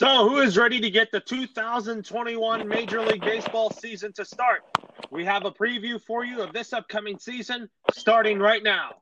So, who is ready to get the 2021 Major League Baseball season to start? We have a preview for you of this upcoming season starting right now.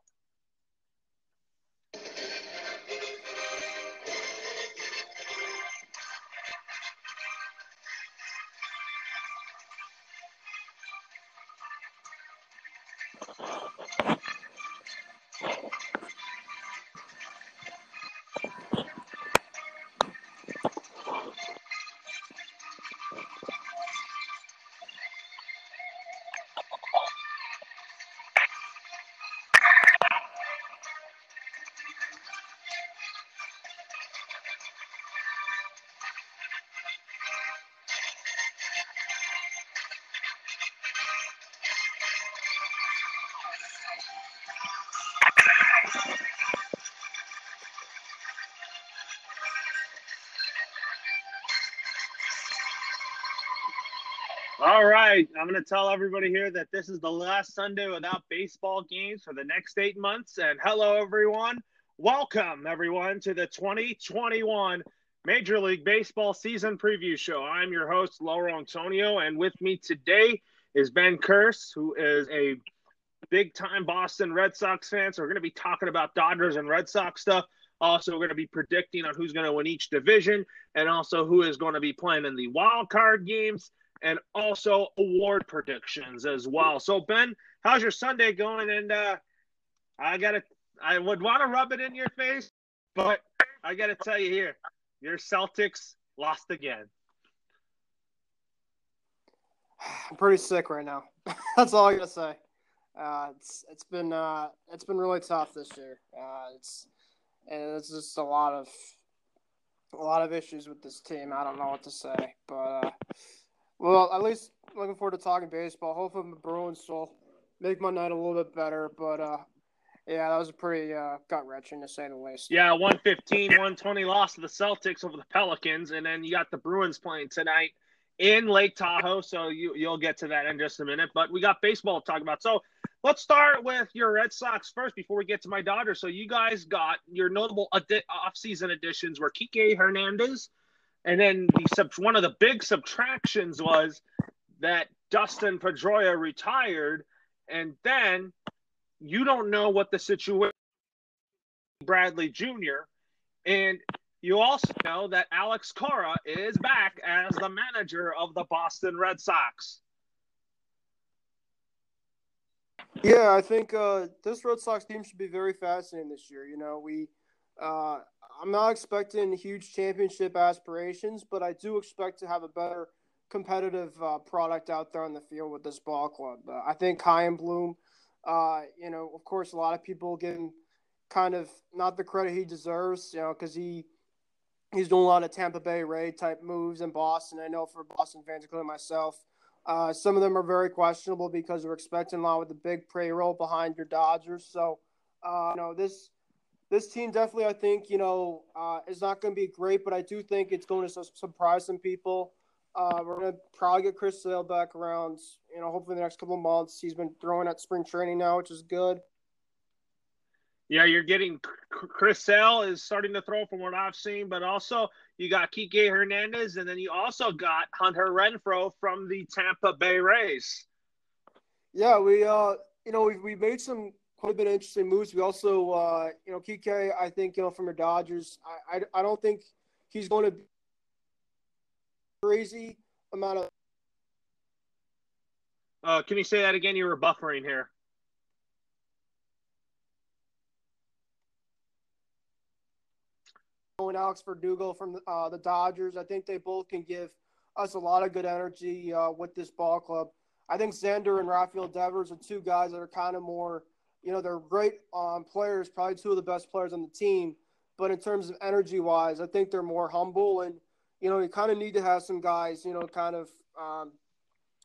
I'm going to tell everybody here that this is the last Sunday without baseball games for the next eight months. And hello, everyone. Welcome, everyone, to the 2021 Major League Baseball season preview show. I'm your host, Laura Antonio. And with me today is Ben Curse, who is a big time Boston Red Sox fan. So we're going to be talking about Dodgers and Red Sox stuff. Also, we're going to be predicting on who's going to win each division and also who is going to be playing in the wild card games and also award predictions as well. So Ben, how's your Sunday going? And uh, I gotta, I would want to rub it in your face, but I gotta tell you here, your Celtics lost again. I'm pretty sick right now. That's all I gotta say. Uh, it's it's been uh, it's been really tough this year. Uh, it's and it's just a lot of a lot of issues with this team. I don't know what to say, but uh, well, at least looking forward to talking baseball. Hopefully, the Bruins will make my night a little bit better. But uh, yeah, that was a pretty uh, gut wrenching to say the least. Yeah, 115, 120 loss to the Celtics over the Pelicans, and then you got the Bruins playing tonight in Lake Tahoe. So you you'll get to that in just a minute. But we got baseball to talk about. So let's start with your Red Sox first before we get to my Dodgers. So you guys got your notable adi- offseason additions were Kike Hernandez and then the one of the big subtractions was that Dustin Pedroia retired, and then you don't know what the situation Bradley Jr. and you also know that Alex Cora is back as the manager of the Boston Red Sox. Yeah, I think uh, this Red Sox team should be very fascinating this year. You know, we uh, I'm not expecting huge championship aspirations, but I do expect to have a better competitive uh, product out there on the field with this ball club. Uh, I think Chaim Bloom, uh, you know, of course, a lot of people him kind of not the credit he deserves, you know, because he he's doing a lot of Tampa Bay Ray type moves in Boston. I know for Boston fans, including myself, uh, some of them are very questionable because we're expecting a lot with the big payroll behind your Dodgers. So, uh, you know, this this team definitely, I think, you know, uh, is not going to be great, but I do think it's going to su- surprise some people. Uh, we're going to probably get Chris Sale back around, you know, hopefully the next couple of months. He's been throwing at spring training now, which is good. Yeah, you're getting Chris Sale is starting to throw from what I've seen, but also you got Kike Hernandez, and then you also got Hunter Renfroe from the Tampa Bay Rays. Yeah, we, uh, you know, we we made some quite a bit of interesting moves. We also, uh, you know, Kike, I think, you know, from the Dodgers, I, I, I don't think he's going to be crazy amount of. Uh, can you say that again? You were buffering here. And Alex Verdugo from the, uh, the Dodgers, I think they both can give us a lot of good energy uh, with this ball club. I think Xander and Rafael Devers are two guys that are kind of more – you know, they're great um, players, probably two of the best players on the team. But in terms of energy wise, I think they're more humble. And, you know, you kind of need to have some guys, you know, kind of, um,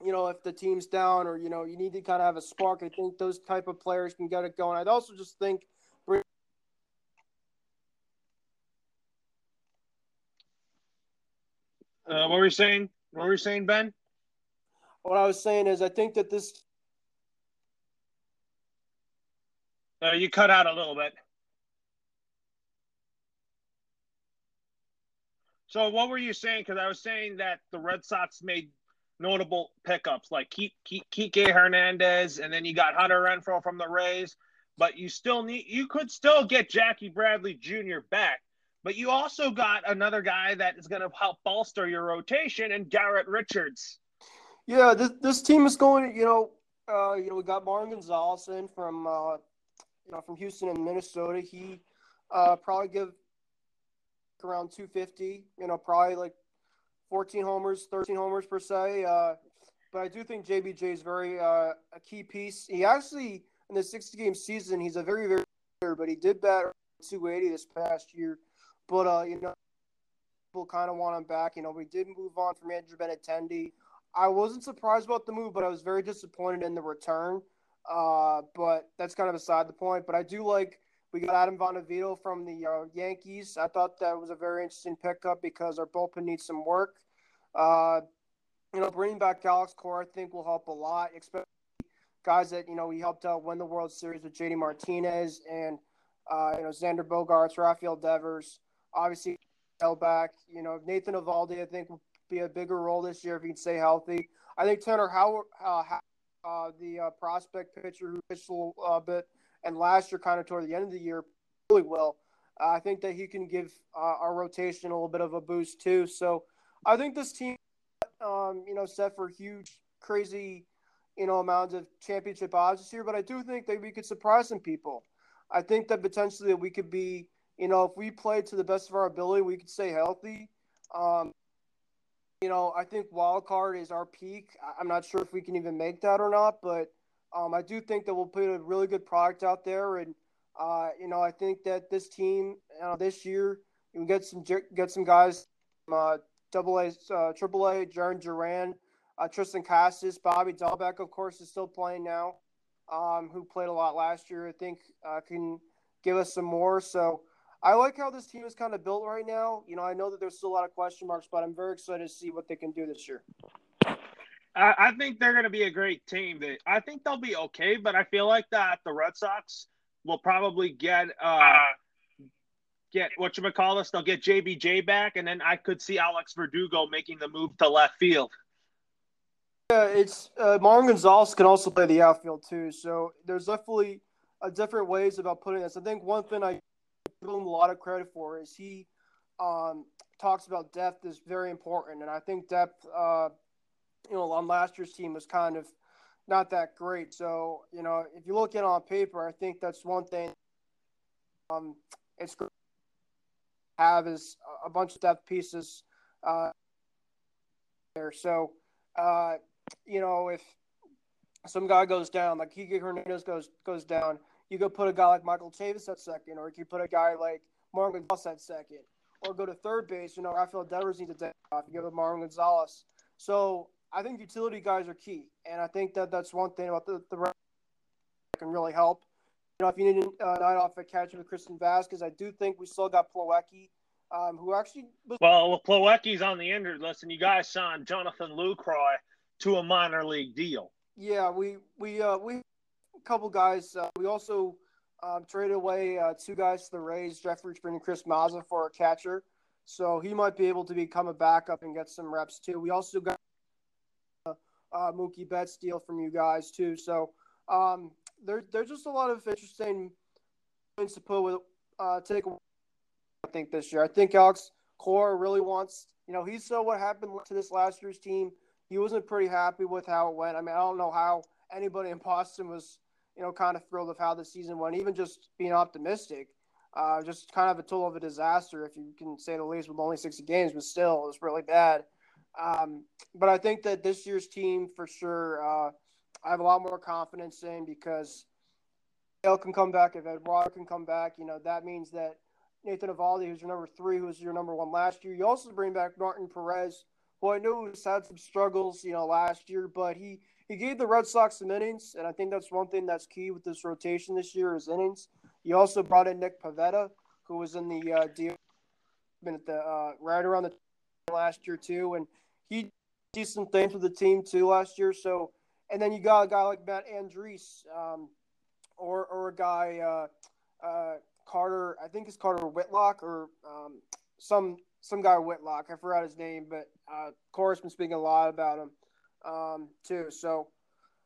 you know, if the team's down or, you know, you need to kind of have a spark. I think those type of players can get it going. I'd also just think. Uh, what were you saying? What were you saying, Ben? What I was saying is, I think that this Uh, you cut out a little bit. So what were you saying? Because I was saying that the Red Sox made notable pickups like Kike Hernandez, and then you got Hunter Renfroe from the Rays. But you still need you could still get Jackie Bradley Jr. back. But you also got another guy that is going to help bolster your rotation, and Garrett Richards. Yeah, this, this team is going. You know, uh, you know, we got Marwin Gonzalez in from uh, you know from Houston and Minnesota. He uh, probably give around 250. You know, probably like 14 homers, 13 homers per se. Uh, but I do think JBJ is very uh, a key piece. He actually in the 60 game season, he's a very very but he did bat 280 this past year. But uh, you know, people kind of want him back. You know, we did move on from Andrew Benintendi. I wasn't surprised about the move, but I was very disappointed in the return. Uh, but that's kind of beside the point. But I do like we got Adam Ottavino from the uh, Yankees. I thought that was a very interesting pickup because our bullpen needs some work. Uh, you know, bringing back Alex Cora, I think will help a lot, especially guys that you know he helped out win the World Series with JD Martinez and uh, you know Xander Bogaerts, Rafael Devers, obviously held back. You know Nathan Eovaldi, I think will be a bigger role this year if he can stay healthy. I think Tanner Howard, uh, uh, the uh, prospect pitcher who pitched a little uh, bit, and last year kind of toward the end of the year really well. Uh, I think that he can give uh, our rotation a little bit of a boost too. So I think this team, um, you know, set for huge, crazy, you know, amounts of championship odds this year. But I do think that we could surprise some people. I think that potentially we could be, you know, if we play to the best of our ability, we could stay healthy. Um, you know, I think wild card is our peak. I'm not sure if we can even make that or not, but um, I do think that we'll put a really good product out there, and uh, you know, I think that this team this year can get some get some guys, uh, double A, uh, triple A, Jarren Duran, uh, Triston Casas, Bobby Dalbec, of course, is still playing now, um, who played a lot last year. I think can give us some more. So I like how this team is kind of built right now. You know, I know that there's still a lot of question marks, but I'm very excited to see what they can do this year. I, I think they're going to be a great team. They, I think they'll be okay, but I feel like that the Red Sox will probably get uh, get what you call this. They'll get JBJ back, and then I could see Alex Verdugo making the move to left field. Yeah, it's uh, Marwin Gonzalez can also play the outfield too. So there's definitely uh, different ways about putting this. I think one thing I give him a lot of credit for is he um, talks about depth is very important, and I think depth, uh, you know, on last year's team was kind of not that great. So you know, if you look at on paper, I think that's one thing. Um, it's great have is a bunch of depth pieces uh, there. So uh, you know, if some guy goes down, like Kike Hernandez goes goes down, you could put a guy like Michael Chavis at second, or you could put a guy like Marwin Gonzalez at second, or go to third base. You know, Rafael Devers needs to take off. You go to Marwin Gonzalez. So I think utility guys are key, and I think that that's one thing about the the that can really help. You know, if you need a uh, night off at catch with Christian Vázquez, I do think we still got Plawecki, um, who actually was- well, well, Plawecki's on the injured list, and you guys signed Jonathan Lucroy to a minor league deal. Yeah, we we uh, we couple guys. Uh, we also um, traded away uh, two guys to the Rays, Jeff Richmond and Chris Mazza for a catcher. So he might be able to become a backup and get some reps too. We also got uh, uh Mookie Betts deal from you guys too. So um, there, there's just a lot of interesting points to put with uh, take. I think this year. I think Alex Cora really wants. You know, he saw what happened to this last year's team. He wasn't pretty happy with how it went. I mean, I don't know how anybody in Boston was you know, kind of thrilled of how the season went, even just being optimistic. Uh, just kind of a total of a disaster, if you can say the least, with only 60 games, but still, it was really bad. Um, but I think that this year's team, for sure, uh, I have a lot more confidence in because Dale can come back, if Eduardo can come back, you know, that means that Nathan Eovaldi, who's your number three, who was your number one last year. You also bring back Martin Perez, who I know has had some struggles, you know, last year, but he – he gave the Red Sox some innings, and I think that's one thing that's key with this rotation this year is innings. He also brought in Nick Pivetta, who was in the uh, deal at the uh, right around the last year too, and he did some things with the team too last year. So, and then you got a guy like Matt Andriese, um, or or a guy uh, uh, Carter, I think it's Carter Whitlock or um, some some guy Whitlock. I forgot his name, but uh, Cora's been speaking a lot about him um, too. So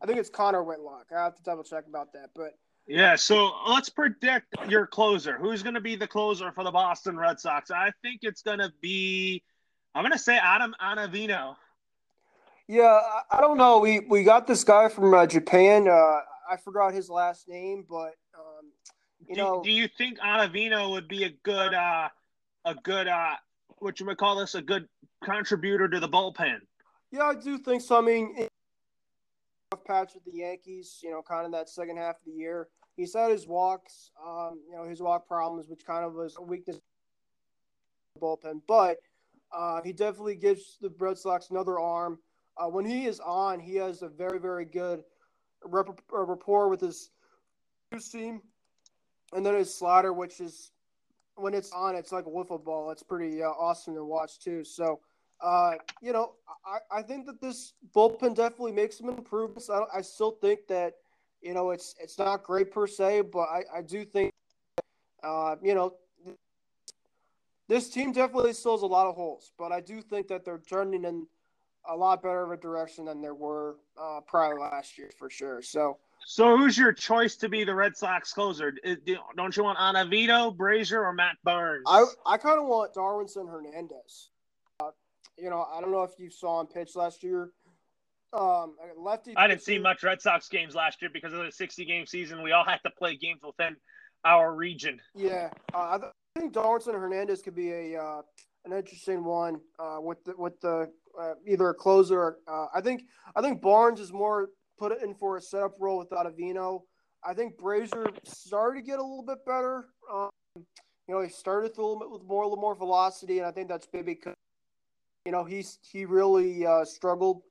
I think it's Connor Whitlock. I have to double check about that, but. Yeah, so let's predict your closer. Who's going to be the closer for the Boston Red Sox? I think it's going to be, I'm going to say Adam Anavino. Yeah, I don't know. We we got this guy from uh, Japan. Uh, I forgot his last name, but um, you do, know, do you think Anavino would be a good, uh, a good, uh, what you might call this, a good contributor to the bullpen? Yeah, I do think so. I mean, rough patch with the Yankees, you know, kind of that second half of the year. He's had his walks, um, you know, his walk problems, which kind of was a weakness bullpen, but uh, he definitely gives the Red Sox another arm uh, when he is on, he has a very, very good rep- uh, rapport with his team, and then his slider, which is when it's on, it's like a wiffle ball. It's pretty uh, awesome to watch too. So, uh, you know, I, I think that this bullpen definitely makes some improvements. I, I still think that, you know, it's it's not great per se, but I, I do think, uh, you know, this team definitely still has a lot of holes. But I do think that they're turning in a lot better of a direction than there were uh, prior last year for sure. So, so who's your choice to be the Red Sox closer? Don't you want Anavito, Brasier, or Matt Barnes? I I kind of want Darwinzon Hernandez. You know, I don't know if you saw him pitch last year. Um, lefty. I didn't see much Red Sox games last year because of the 60 game season. We all had to play games within our region. Yeah, uh, I think Darwinzon Hernandez could be a uh, an interesting one uh, with the with the uh, either a closer. Or, uh, I think I think Barnes is more put it in for a setup role with Ottavino. I think Brasier started to get a little bit better. Um, you know, he started a little bit with more a little more velocity, and I think that's maybe because you know he's he really uh, struggled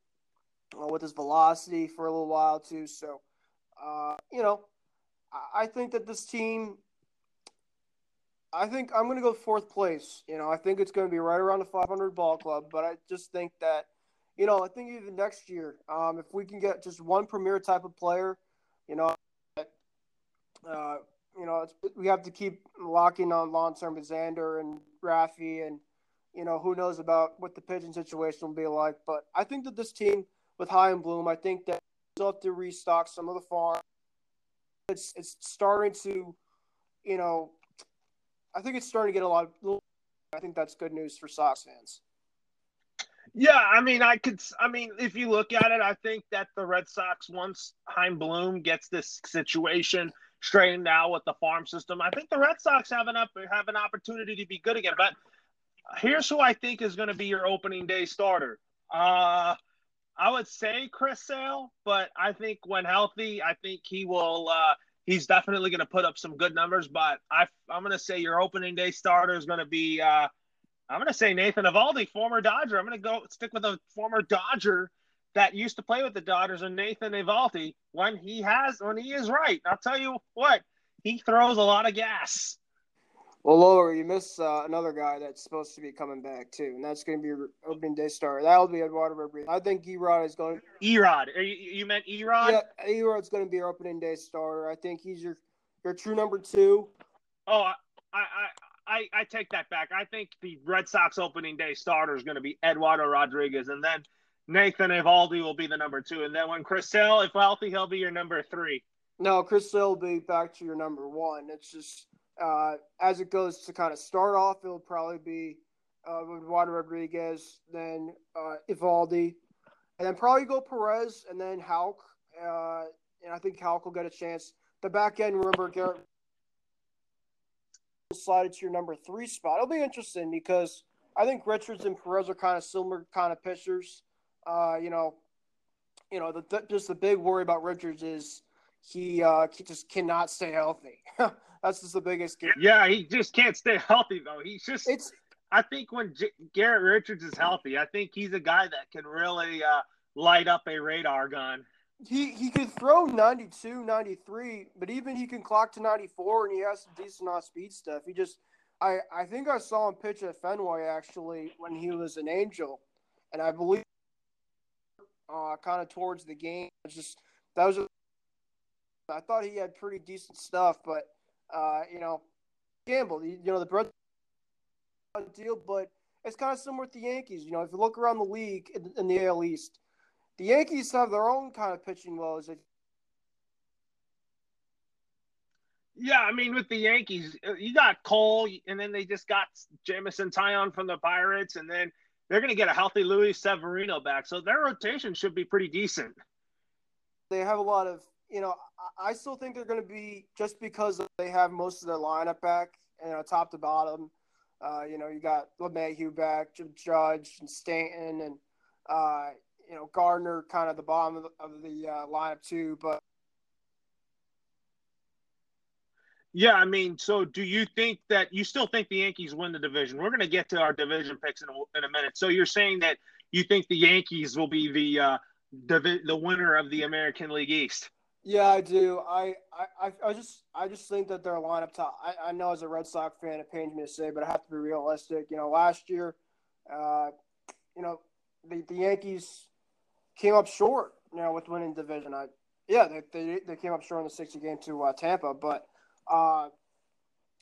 uh, with his velocity for a little while too. So, uh, you know, I, I think that this team I think I'm going to go fourth place. You know, I think it's going to be right around the 500 ball club, but I just think that, you know, I think even next year, um, if we can get just one premier type of player, you know, uh, you know, we have to keep locking on long term with Xander and Rafi, and you know, who knows about what the pitching situation will be like. But I think that this team with Chaim Bloom, I think that we'll have to restock some of the farm. It's it's starting to, you know, I think it's starting to get a lot of. I think that's good news for Sox fans. Yeah, I mean, I could. I mean, if you look at it, I think that the Red Sox, once Chaim Bloom gets this situation straightened out with the farm system, I think the Red Sox have an up have an opportunity to be good again. But here's who I think is going to be your opening day starter. Uh, I would say Chris Sale, but I think when healthy, I think he will. Uh, he's definitely going to put up some good numbers. But I, I'm going to say your opening day starter is going to be, uh, I'm going to say Nathan Eovaldi, former Dodger. I'm going to go stick with a former Dodger that used to play with the Dodgers and Nathan Eovaldi when he has, when he is right. I'll tell you what, he throws a lot of gas. Well, lower, you miss uh, another guy that's supposed to be coming back too, and that's going to be your opening day starter. That'll be Eduardo Rodriguez. I think Erod is going. Erod, you, you meant Erod? Yeah, Erod's going to be your opening day starter. I think he's your your true number two. Oh, I I I, I take that back. I think the Red Sox opening day starter is going to be Eduardo Rodriguez, and then Nathan Eovaldi will be the number two, and then when Chris Sale, if healthy, he'll be your number three. No, Chris Sale will be back to your number one. It's just uh, as it goes to kind of start off, it'll probably be uh, Juan Rodriguez, then uh, Eovaldi, and then probably go Perez, and then Houck. Uh, and I think Houck will get a chance. The back end, remember, Garrett slide it to your number three spot. It'll be interesting because I think Richards and Perez are kind of similar kind of pitchers. Uh, you know, you know, the, the, just the big worry about Richards is he, uh, he just cannot stay healthy. That's just the biggest. Game. Yeah, he just can't stay healthy though. He's just. It's. I think when J- Garrett Richards is healthy, I think he's a guy that can really uh, light up a radar gun. He he could throw 92, 93, but even he can clock to 94 and he has some decent off speed stuff. He just I I think I saw him pitch at Fenway actually when he was an Angel, and I believe uh, kind of towards the game. It's just that was. Just, I thought he had pretty decent stuff, but uh, you know, gamble. You, you know, the Browns deal, but it's kind of similar with the Yankees. You know, if you look around the league in, in the AL East, the Yankees have their own kind of pitching woes. Yeah, I mean, with the Yankees, uh, you got Cole, and then they just got Jameson Taillon from the Pirates, and then they're going to get a healthy Luis Severino back. So their rotation should be pretty decent. They have a lot of, you know, I still think they're going to be just because they have most of their lineup back, you know, top to bottom. Uh, you know, you got LeMahieu back, Judge, and Stanton, and uh, you know Gardner, kind of the bottom of the, of the uh, lineup too. But yeah, I mean, so do you think that you still think the Yankees win the division? We're going to get to our division picks in a, in a minute. So you're saying that you think the Yankees will be the uh, the the winner of the American League East? Yeah, I do. I, I, I just I just think that their lineup top. I, I know as a Red Sox fan, it pains me to say, but I have to be realistic. You know, last year, uh, you know, the, the Yankees came up short. You know, with winning division. I yeah, they they, they came up short in the sixty game to uh, Tampa, but uh,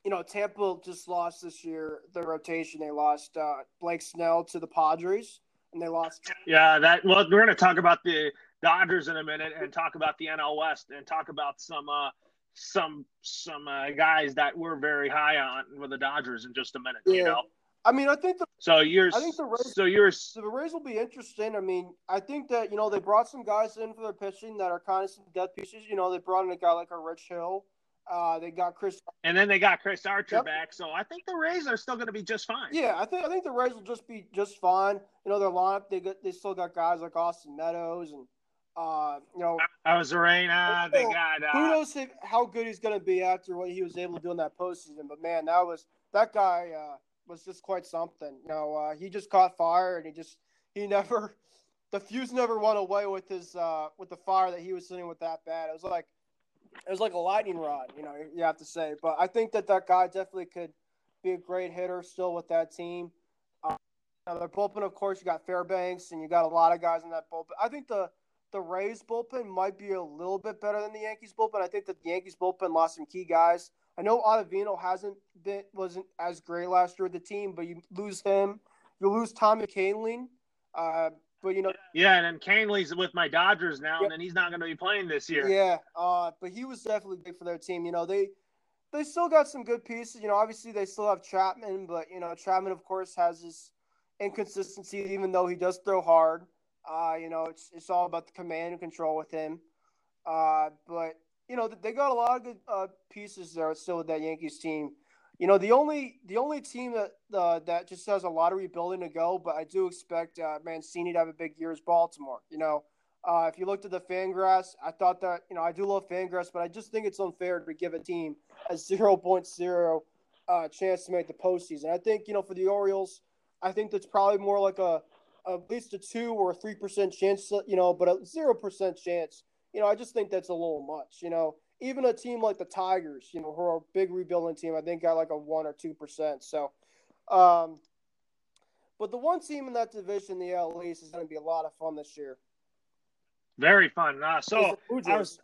you know, Tampa just lost this year. The rotation they lost uh, Blake Snell to the Padres, and they lost. Yeah, that. Well, we're going to talk about the Dodgers in a minute and talk about the NL West and talk about some uh, some some uh, guys that we're very high on with the Dodgers in just a minute. Yeah. You know. I mean, I think the so you're I think the Rays, so you're so the Rays will be interesting. I mean, I think that you know they brought some guys in for their pitching that are kind of some depth pieces. You know, they brought in a guy like a Rich Hill. Uh, they got Chris, and then they got Chris Archer yep. back. So I think the Rays are still going to be just fine. Yeah, I think I think the Rays will just be just fine. You know, their lineup they got they still got guys like Austin Meadows and uh, you know, Arozarena. They got uh, who knows if, how good he's going to be after what he was able to do in that postseason. But man, that was that guy uh, was just quite something. You know, uh, he just caught fire and he just he never the fuse never went away with his uh, with the fire that he was sitting with that bad. It was like it was like a lightning rod. You know, you have to say. But I think that that guy definitely could be a great hitter still with that team. Uh, know, their bullpen, of course, you got Fairbanks and you got a lot of guys in that bullpen. I think the the Rays bullpen might be a little bit better than the Yankees bullpen. I think that the Yankees bullpen lost some key guys. I know Ottavino hasn't been wasn't as great last year with the team, but you lose him, you lose Tommy Kahnle. Uh, but you know, yeah, and then Kahnle's with my Dodgers now, yeah. and he's not going to be playing this year. Yeah, uh, but he was definitely big for their team. You know, they they still got some good pieces. You know, obviously they still have Chapman, but you know, Chapman of course has his inconsistency, even though he does throw hard. Uh, you know, it's it's all about the command and control with him. Uh, but you know, they got a lot of good uh, pieces there still with that Yankees team. You know, the only the only team that uh, that just has a lot of rebuilding to go, but I do expect uh, Mancini to have a big year is Baltimore. You know, uh, if you looked at the Fangraphs, I thought that you know I do love Fangraphs, but I just think it's unfair to give a team a zero point zero uh, chance to make the postseason. I think you know for the Orioles, I think that's probably more like a at least a two or a three percent chance, you know, but a zero percent chance, you know, I just think that's a little much, you know. Even a team like the Tigers, you know, who are a big rebuilding team, I think got like a one or two percent. So, um, but the one team in that division, the AL East, is going to be a lot of fun this year. Very fun. Uh, so I was,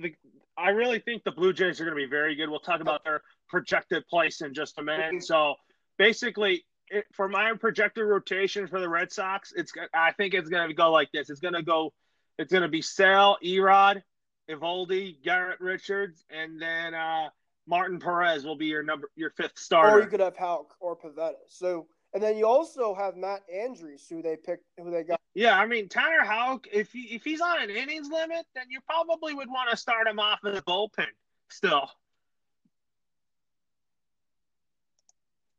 the, I really think the Blue Jays are going to be very good. We'll talk about their projected place in just a minute. So basically, it, for my projected rotation for the Red Sox, it's I think it's going to go like this. It's going to go, it's going to be Sale, Erod, Eovaldi, Garrett Richards, and then uh, Martin Perez will be your number, your fifth starter. Or you could have Houck or Pivetta. So, and then you also have Matt Andriese, who they picked, who they got. Yeah, I mean Tanner Houck. If he, if he's on an innings limit, then you probably would want to start him off in the bullpen still.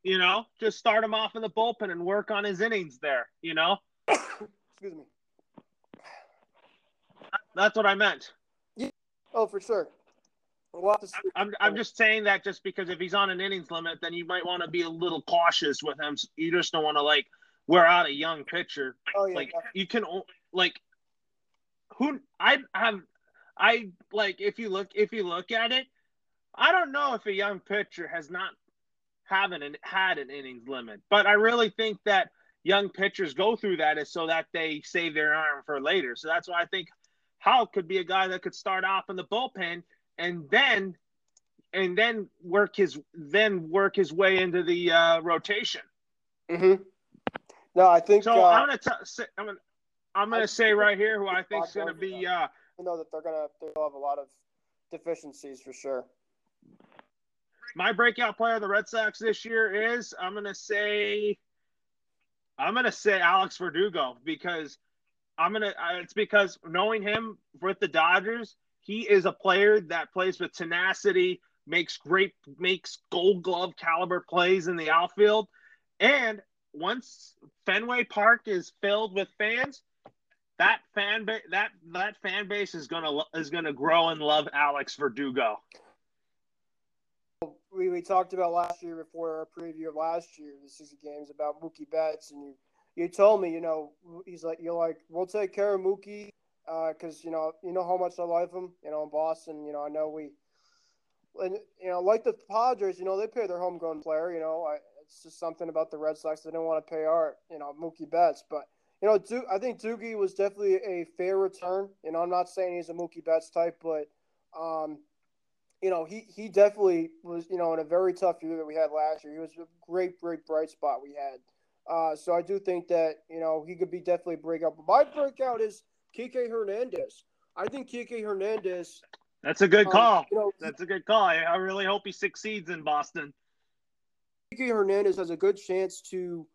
You know, just start him off in the bullpen and work on his innings there. You know. Excuse me. That's what I meant. Yeah. Oh, for sure. We'll I'm, I'm just saying that just because if he's on an innings limit, then you might want to be a little cautious with him. You just don't want to like wear out a young pitcher. Oh, yeah, like you can like who I have I like if you look if you look at it, I don't know if a young pitcher has not haven't an, had an innings limit. But I really think that young pitchers go through that is so that they save their arm for later. So that's why I think Houck could be a guy that could start off in the bullpen and then and then work his then work his way into the uh, rotation. Mm-hmm. No, I think. So uh, I'm gonna t- I'm gonna I'm gonna say right here who I think is gonna be. Uh, I know that they're gonna they'll have a lot of deficiencies for sure. My breakout player of the Red Sox this year is I'm gonna say I'm gonna say Alex Verdugo because I'm gonna. It's because knowing him with the Dodgers, he is a player that plays with tenacity, makes great, makes Gold Glove caliber plays in the outfield, and once Fenway Park is filled with fans, that fan base that that fan base is gonna is gonna grow and love Alex Verdugo. We, we talked about last year before our preview of last year, the 60 games about Mookie Betts, and you you told me, you know, he's like, you're like, we'll take care of Mookie because uh, you know, you know how much I love him. You know, in Boston, you know, I know we, and you know, like the Padres, you know, they pay their homegrown player. You know, I, it's just something about the Red Sox they didn't want to pay our, you know, Mookie Betts, but. You know, du- I think Doogie was definitely a fair return. You know, I'm not saying he's a Mookie Betts type, but um, you know, he he definitely was, you know, in a very tough year that we had last year. He was a great, great bright spot we had. Uh, so I do think that you know he could be definitely breakout. But my breakout is Kike Hernandez. I think Kike Hernandez. That's a good um, call. You know, That's a good call. I really hope he succeeds in Boston. Kike Hernandez has a good chance to,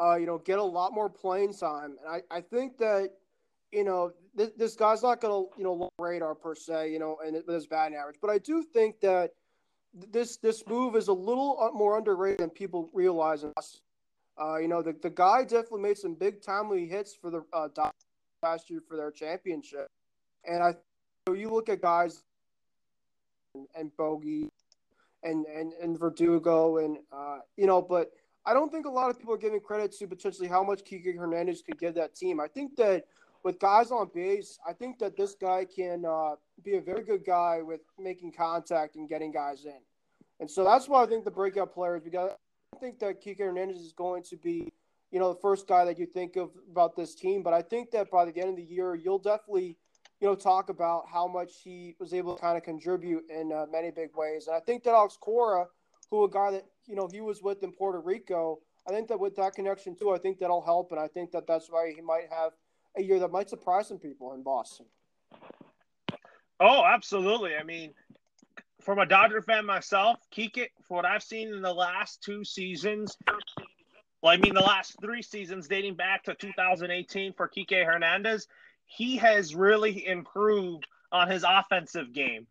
uh, you know, get a lot more playing time, and I, I think that, you know, this, this guy's not going to, you know, radar per se, you know, and with his batting average, but I do think that this this move is a little uh, more underrated than people realize. Uh, you know, the, the guy definitely made some big timely hits for the uh, last year for their championship. And I, so you look at guys and, and Bogey and, and, and Verdugo and, uh, you know, but I don't think a lot of people are giving credit to potentially how much Kike Hernandez could give that team. I think that with guys on base, I think that this guy can uh, be a very good guy with making contact and getting guys in. And so that's why I think the breakout players, because I think that Kike Hernandez is going to be, you know, the first guy that you think of about this team. But I think that by the end of the year, you'll definitely, you know, talk about how much he was able to kind of contribute in uh, many big ways. And I think that Alex Cora, who a guy that you know he was with in Puerto Rico, I think that with that connection too, I think that'll help. And I think that that's why he might have a year that might surprise some people in Boston. Oh, absolutely. I mean, from a Dodger fan myself, Kike, for what I've seen in the last two seasons, well, I mean the last three seasons dating back to 2018 for Kike Hernandez, he has really improved on his offensive game.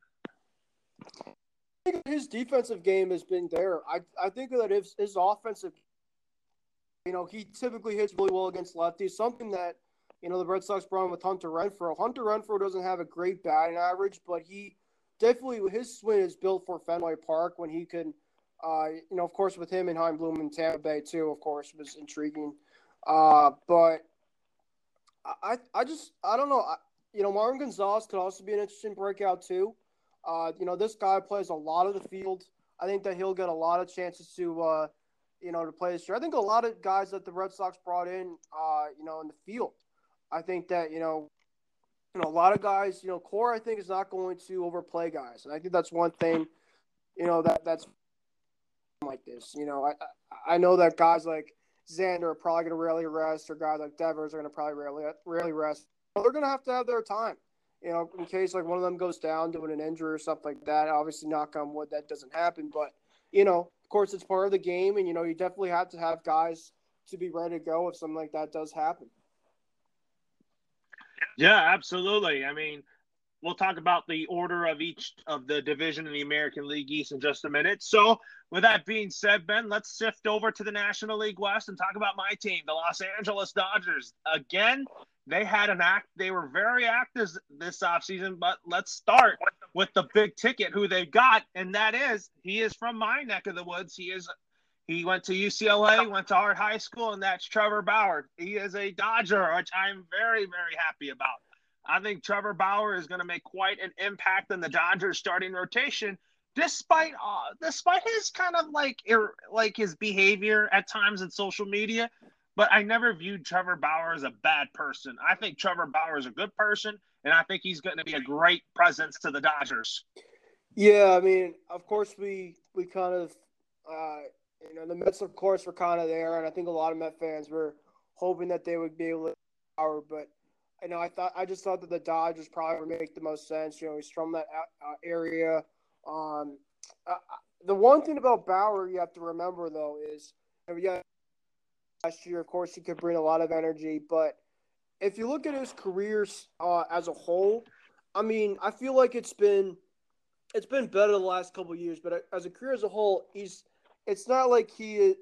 I think his defensive game has been there. I I think that his, his offensive, you know, he typically hits really well against lefties. Something that you know the Red Sox brought him with Hunter Renfroe. Hunter Renfroe doesn't have a great batting average, but he definitely his swing is built for Fenway Park when he can, uh, you know, of course, with him and Chaim Bloom in Tampa Bay too, of course, was intriguing. Uh, but I, I just, I don't know. I, you know, Marwin Gonzalez could also be an interesting breakout too. Uh, you know, this guy plays a lot of the field. I think that he'll get a lot of chances to, uh, you know, to play this year. I think a lot of guys that the Red Sox brought in, uh, you know, in the field. I think that you know you know, a lot of guys, you know, Cora I think is not going to overplay guys, and I think that's one thing, you know, that that's like this. You know, I I know that guys like Xander are probably going to rarely rest, or guys like Devers are going to probably rarely rarely rest. They're going to have to have their time, you know, in case like one of them goes down doing an injury or something like that. Obviously, knock on wood, that doesn't happen, but you know, of course, it's part of the game, and you know, you definitely have to have guys to be ready to go if something like that does happen. Yeah, absolutely. I mean, we'll talk about the order of each of the division in the American League East in just a minute. So, with that being said, Ben, let's shift over to the National League West and talk about my team, the Los Angeles Dodgers. Again, they had an act, they were very active this offseason, but let's start with the big ticket who they've got, and that is he is from my neck of the woods. He is he went to UCLA, went to Hart High School, and that's Trevor Bauer. He is a Dodger, which I'm very, very happy about. I think Trevor Bauer is going to make quite an impact in the Dodgers starting rotation, despite uh, despite his kind of like ir- like his behavior at times in social media. But I never viewed Trevor Bauer as a bad person. I think Trevor Bauer is a good person, and I think he's going to be a great presence to the Dodgers. Yeah, I mean, of course we we kind of uh, you know, the Mets, of course, were kind of there, and I think a lot of Met fans were hoping that they would be able to power. But you know, I thought I just thought that the Dodgers probably would make the most sense. You know, he's from that uh, area. Um, uh, the one thing about Bauer you have to remember though is, yeah, last year, of course, he could bring a lot of energy, but if you look at his career uh, as a whole, I mean, I feel like it's been it's been better the last couple years, but as a career as a whole, he's it's not like he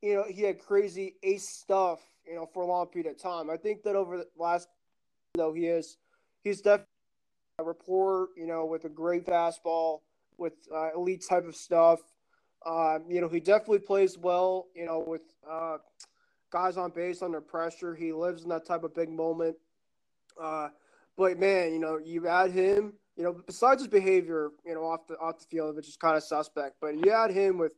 you know he had crazy ace stuff you know for a long period of time. I think that over the last though he is he's definitely a rapport you know with a great fastball with uh, elite type of stuff. Uh, you know he definitely plays well you know with uh, guys on base under pressure. He lives in that type of big moment. Uh, but man, you know, you add him, you know, besides his behavior, you know, off the off the field, which is kind of suspect, but you add him with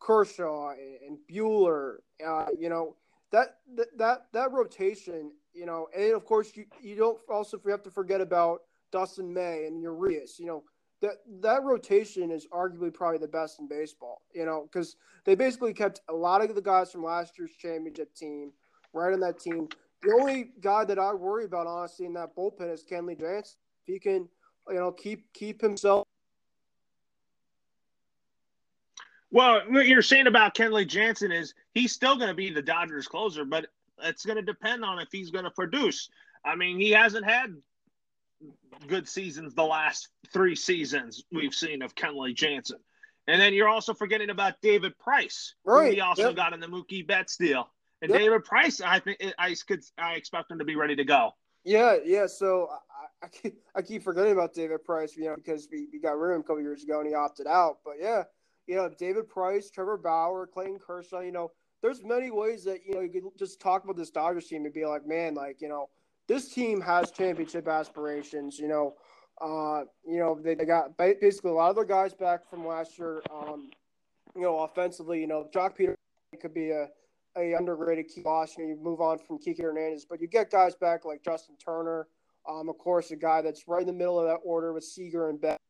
Kershaw and, and Buehler, uh, you know, that that that rotation, you know, and of course you you don't also have to forget about Dustin May and Urias, you know, that that rotation is arguably probably the best in baseball. You know, because they basically kept a lot of the guys from last year's championship team right on that team. The only guy that I worry about honestly in that bullpen is Kenley Jansen. If he can, you know, keep keep himself. Well, what you're saying about Kenley Jansen is he's still going to be the Dodgers closer, but it's going to depend on if he's going to produce. I mean, he hasn't had good seasons the last three seasons we've seen of Kenley Jansen. And then you're also forgetting about David Price. Right. he also yep. got in the Mookie Betts deal. And yep. David Price, I think I could I expect him to be ready to go. Yeah, yeah. So I, keep, I keep forgetting about David Price, you know, because we, we got rid of him a couple years ago and he opted out. But yeah, you know, David Price, Trevor Bauer, Clayton Kershaw, you know, there's many ways that, you know, you could just talk about this Dodgers team and be like, man, like, you know, this team has championship aspirations. You know, uh, you know they, they got basically a lot of their guys back from last year. Um, you know, offensively, you know, Joc Pederson could be a a underrated key loss. You know, you move on from Kike Hernandez, but you get guys back like Justin Turner. Um, of course, a guy that's right in the middle of that order with Seager and Betts.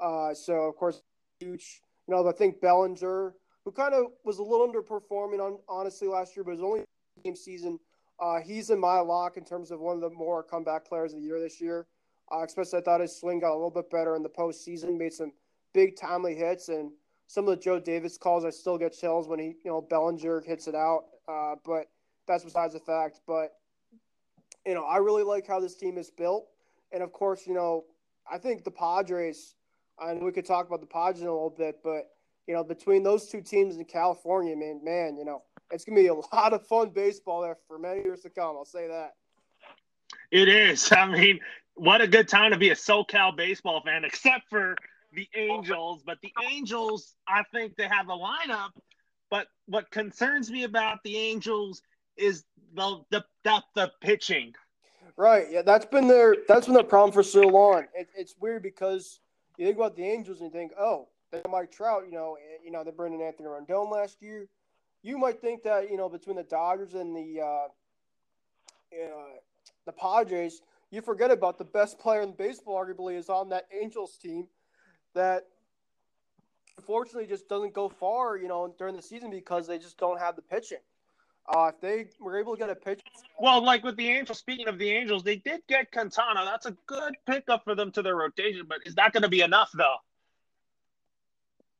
Uh, so of course, huge. You know, I think Bellinger, who kind of was a little underperforming on honestly last year, but his only game season uh, he's in my lock in terms of one of the more comeback players of the year this year. Uh, especially, I thought his swing got a little bit better in the postseason, made some big timely hits, and some of the Joe Davis calls, I still get chills when he, you know, Bellinger hits it out. Uh, but that's besides the fact. But you know, I really like how this team is built, and of course, you know, I think the Padres. And we could talk about the Padres a little bit, but you know, between those two teams in California, man, man, you know, it's gonna be a lot of fun baseball there for many years to come. I'll say that. It is. I mean, what a good time to be a SoCal baseball fan, except for the Angels. But the Angels, I think they have a lineup. But what concerns me about the Angels is the the the, the pitching. Right. Yeah, that's been their that's been their problem for so long. It, it's weird because you think about the Angels and you think, oh, they Mike Trout. You know, you know they brought in Anthony Rendon last year you might think that you know between the Dodgers and the uh, uh, the Padres, you forget about the best player in baseball, arguably, is on that Angels team that unfortunately just doesn't go far, you know, during the season because they just don't have the pitching. Uh, if they were able to get a pitch, well, like with the Angels. Speaking of the Angels, they did get Quintana. That's a good pickup for them to their rotation, but is that going to be enough though?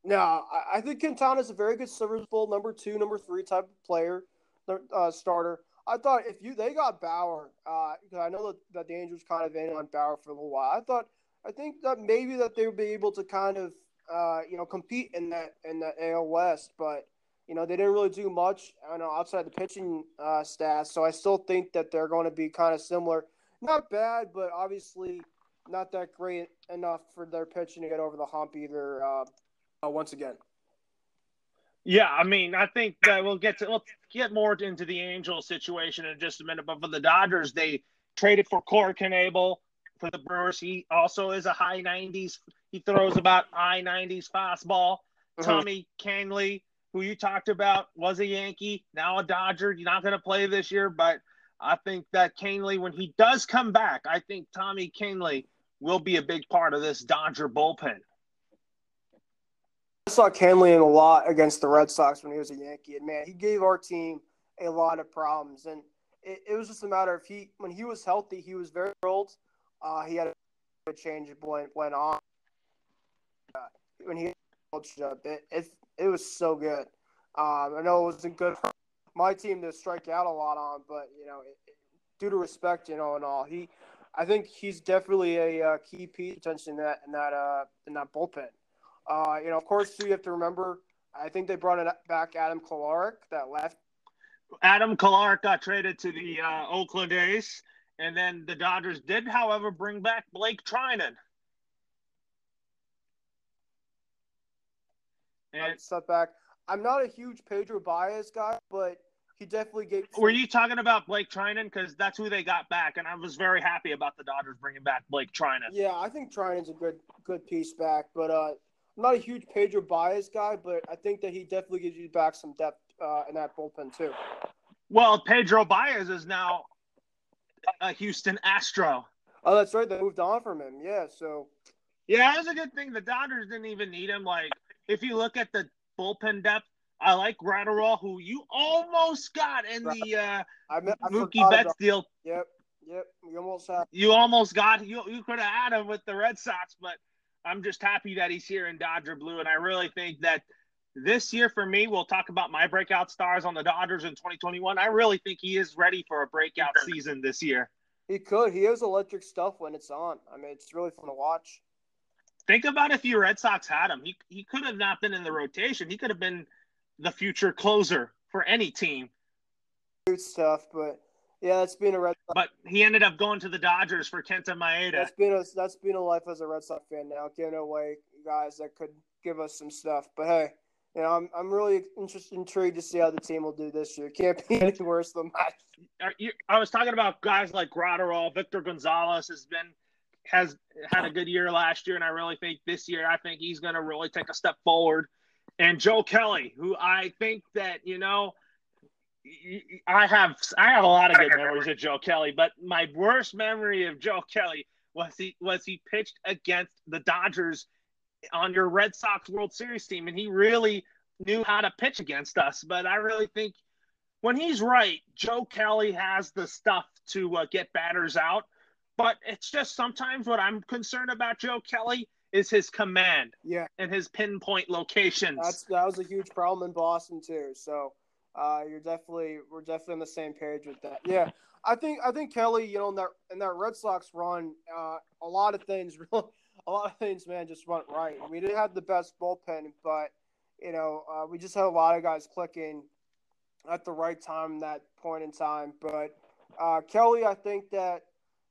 No, I think Quintana is a very good serviceable number two, number three type of player, uh, starter. I thought if you they got Bauer, uh, because I know that, that the Angels kind of in on Bauer for a little while. I thought I think that maybe that they would be able to kind of uh, you know compete in that in the AL West, but you know they didn't really do much you know outside the pitching uh, stats. So I still think that they're going to be kind of similar. Not bad, but obviously not that great enough for their pitching to get over the hump either. Uh, uh, once again. Yeah, I mean, I think that we'll get to let's get more into the Angels situation in just a minute. But for the Dodgers, they traded for Corey Knebel for the Brewers. He also is a high 90s. He throws about high 90s fastball. Mm-hmm. Tommy Kahnle, who you talked about, was a Yankee, now a Dodger. He's not going to play this year, but I think that Kahnle, when he does come back, I think Tommy Kahnle will be a big part of this Dodger bullpen. I saw Kahnle in a lot against the Red Sox when he was a Yankee, and man, he gave our team a lot of problems. And it, it was just a matter of he when he was healthy, he was very old. Uh, he had a change went went on. Uh, when he up, it, it it was so good. Um, I know it wasn't good for my team to strike out a lot on, but you know, it, it, due to respect, you know, and all, he, I think he's definitely a uh, key piece potentially in that in that uh, in that bullpen. Uh, you know, of course, you have to remember. I think they brought it back Adam Kolarek that left. Adam Kolarek got traded to the uh, Oakland A's, and then the Dodgers did, however, bring back Blake Treinen. And step back. I'm not a huge Pedro Baez guy, but he definitely gave. Were you talking about Blake Treinen? Because that's who they got back, and I was very happy about the Dodgers bringing back Blake Treinen. Yeah, I think Treinen's a good good piece back, but uh, I'm not a huge Pedro Baez guy, but I think that he definitely gives you back some depth uh, in that bullpen too. Well, Pedro Baez is now a Houston Astro. Oh, that's right. They moved on from him. Yeah, so. Yeah, that's a good thing. The Dodgers didn't even need him. Like, if you look at the bullpen depth, I like Graterol, who you almost got in the uh, I, meant, I Mookie Betts deal. Yep, yep. You almost had. You almost got. You you could have had him with the Red Sox, but I'm just happy that he's here in Dodger blue, and I really think that this year for me, we'll talk about my breakout stars on the Dodgers in 2021. I really think he is ready for a breakout season this year. He could. He has electric stuff when it's on. I mean, it's really fun to watch. Think about if your Red Sox had him. He he could have not been in the rotation. He could have been the future closer for any team. Good stuff, but yeah, that's been a Red Sox. But he ended up going to the Dodgers for Kenta Maeda. That's been a that's been a life as a Red Sox fan now. Giving away guys that could give us some stuff. But hey, you know, I'm I'm really interested, intrigued to see how the team will do this year. Can't be any worse than that. I was talking about guys like Graterol, Victor Gonzalez has been has had a good year last year, and I really think this year, I think he's going to really take a step forward. And Joe Kelly, who I think that you know, I have I have a lot of good memories of Joe Kelly, but my worst memory of Joe Kelly was he was he pitched against the Dodgers on your Red Sox World Series team, and he really knew how to pitch against us. But I really think when he's right, Joe Kelly has the stuff to uh, get batters out. But it's just sometimes what I'm concerned about Joe Kelly is his command, yeah, and his pinpoint locations. That's that was a huge problem in Boston too. So uh, you're definitely we're definitely on the same page with that. Yeah, I think I think Kelly, you know, in that in that Red Sox run, uh, a lot of things really a lot of things, man, just went right. We didn't have the best bullpen, but you know, uh, we just had a lot of guys clicking at the right time, that point in time. But uh, Kelly, I think that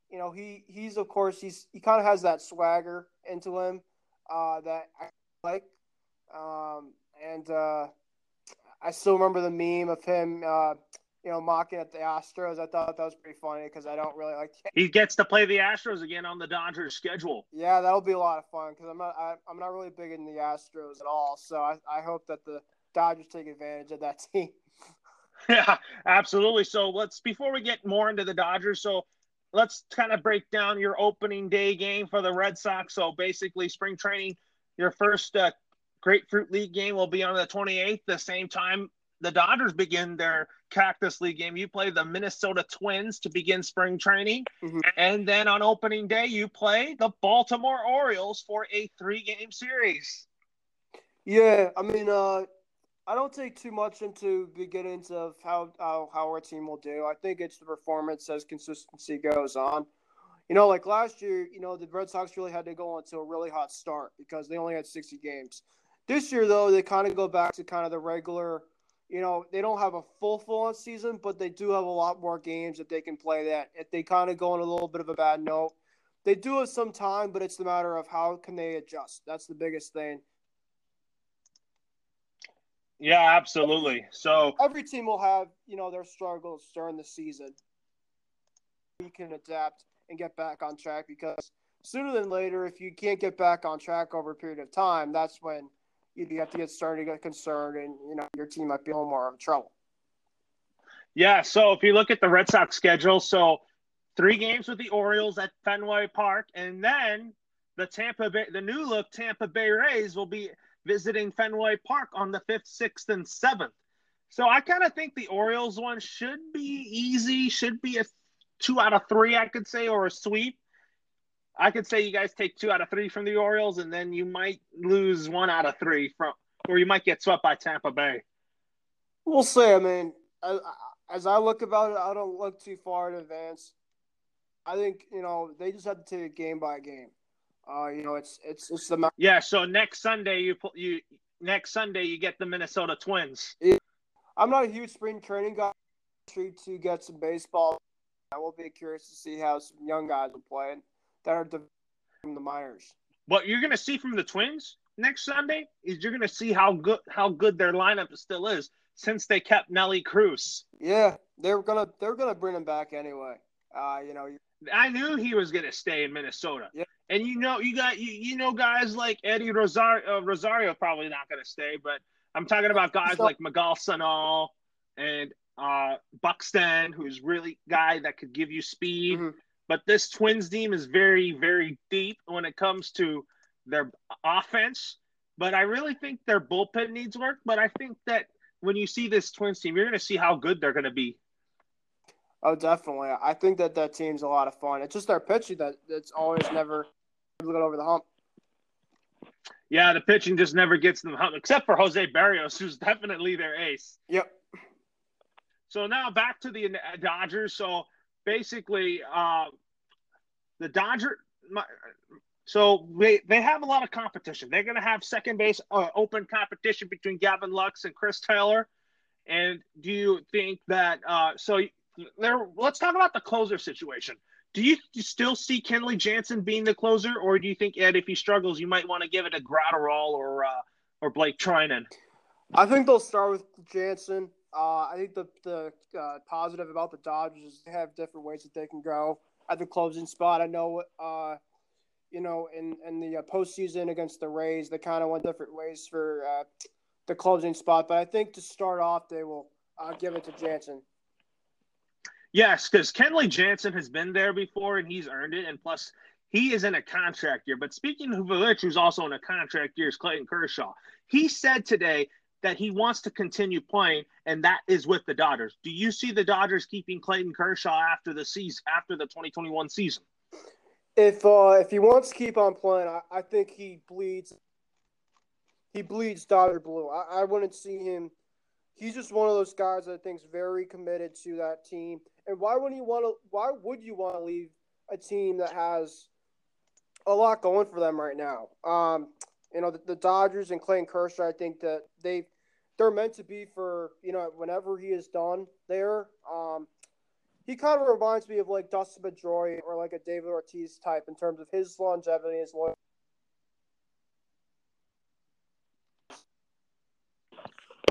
you know he he's of course he's he kind of has that swagger into him uh, that I like, um, and uh, I still remember the meme of him uh, you know, mocking at the Astros. I thought that was pretty funny because I don't really like. He gets to play the Astros again on the Dodgers schedule. Yeah, that'll be a lot of fun because I'm not I, am not really big in the Astros at all. So I, I hope that the Dodgers take advantage of that team. Yeah, absolutely. So let's before we get more into the Dodgers, so let's kind of break down your opening day game for the Red Sox. So basically, spring training, your first uh, Grapefruit League game will be on the 28th, the same time the Dodgers begin their Cactus League game. You play the Minnesota Twins to begin spring training. Mm-hmm. And then on opening day, you play the Baltimore Orioles for a three game series. Yeah, I mean, uh, I don't take too much into beginnings of how, how how our team will do. I think it's the performance as consistency goes on. You know, like last year, you know, the Red Sox really had to go into a really hot start because they only had 60 games. This year, though, they kind of go back to kind of the regular – you know, they don't have a full full on season, but they do have a lot more games that they can play that if they kind of go on a little bit of a bad note. They do have some time, but it's the matter of how can they adjust. That's the biggest thing. Yeah, absolutely. So every team will have, you know, their struggles during the season. We can adapt and get back on track because sooner than later, if you can't get back on track over a period of time, that's when you have to get started to get concerned, and you know your team might be a little more of trouble. Yeah. So if you look at the Red Sox schedule, so three games with the Orioles at Fenway Park, and then the Tampa Bay, the new look Tampa Bay Rays will be visiting Fenway Park on the fifth, sixth, and seventh. So I kind of think the Orioles one should be easy, should be a two out of three, I could say, or a sweep. I could say you guys take two out of three from the Orioles, and then you might lose one out of three from, or you might get swept by Tampa Bay. We'll see. I mean, as I look about it, I don't look too far in advance. I think you know they just have to take it game by game. Uh, you know, it's it's it's the yeah. So next Sunday you you next Sunday you get the Minnesota Twins. I'm not a huge spring training guy. Treat To get some baseball, I will be curious to see how some young guys are playing that are from the minors. What you're going to see from the Twins next Sunday is you're going to see how good how good their lineup still is since they kept Nelly Cruz. Yeah, they're gonna they're gonna bring him back anyway. Uh, you know, I knew he was going to stay in Minnesota. Yeah. And you know, you got you, you know guys like Eddie Rosario, uh, Rosario probably not going to stay, but I'm talking about guys so, like Miguel Sano and uh, Buxton, who's really guy that could give you speed. Mm-hmm. But this Twins team is very, very deep when it comes to their offense. But I really think their bullpen needs work. But I think that when you see this Twins team, you're going to see how good they're going to be. Oh, definitely. I think that that team's a lot of fun. It's just their pitching that that's always never get over the hump. Yeah, the pitching just never gets them hump, except for Jose Berrios, who's definitely their ace. Yep. So now back to the Dodgers. So basically, uh, the Dodger. So they, they have a lot of competition. They're going to have second base uh, open competition between Gavin Lux and Chris Taylor. And do you think that? Uh, so there. Let's talk about the closer situation. Do you, still see Kenley Jansen being the closer, or do you think Ed, if he struggles, you might want to give it to Graterol or uh, or Blake Treinen? I think they'll start with Jansen. Uh, I think the the uh, positive about the Dodgers is they have different ways that they can go at the closing spot. I know, uh, you know, in in the uh, postseason against the Rays, they kind of went different ways for uh, the closing spot. But I think to start off, they will uh, give it to Jansen. Yes, because Kenley Jansen has been there before and he's earned it, and plus he is in a contract year. But speaking of Vilich, who's also in a contract year, is Clayton Kershaw. He said today that he wants to continue playing, and that is with the Dodgers. Do you see the Dodgers keeping Clayton Kershaw after the season, after the 2021 season? If uh, if he wants to keep on playing, I, I think he bleeds. He bleeds Dodger blue. I, I wouldn't see him. He's just one of those guys that I think's very committed to that team. And why would you want to? Why would you want to leave a team that has a lot going for them right now? Um, you know, the, the Dodgers and Clayton Kershaw, I think that they they're meant to be for you know whenever he is done there. Um, he kind of reminds me of like Dustin Pedroia or like a David Ortiz type in terms of his longevity, his long.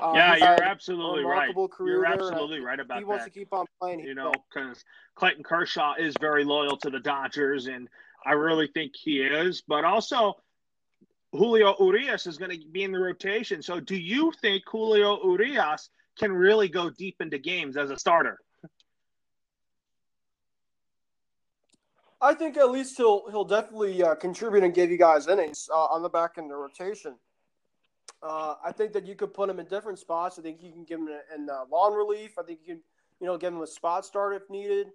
Um, yeah, you're absolutely right. You're absolutely right about that. He wants to keep on playing. You know, because Clayton Kershaw is very loyal to the Dodgers, and I really think he is. But also, Julio Urias is going to be in the rotation. So, do you think Julio Urias can really go deep into games as a starter? I think at least he'll he'll definitely uh, contribute and give you guys innings uh, on the back end of the rotation. Uh, I think that you could put him in different spots. I think you can give him in uh, long relief. I think you can, you know, give him a spot start if needed.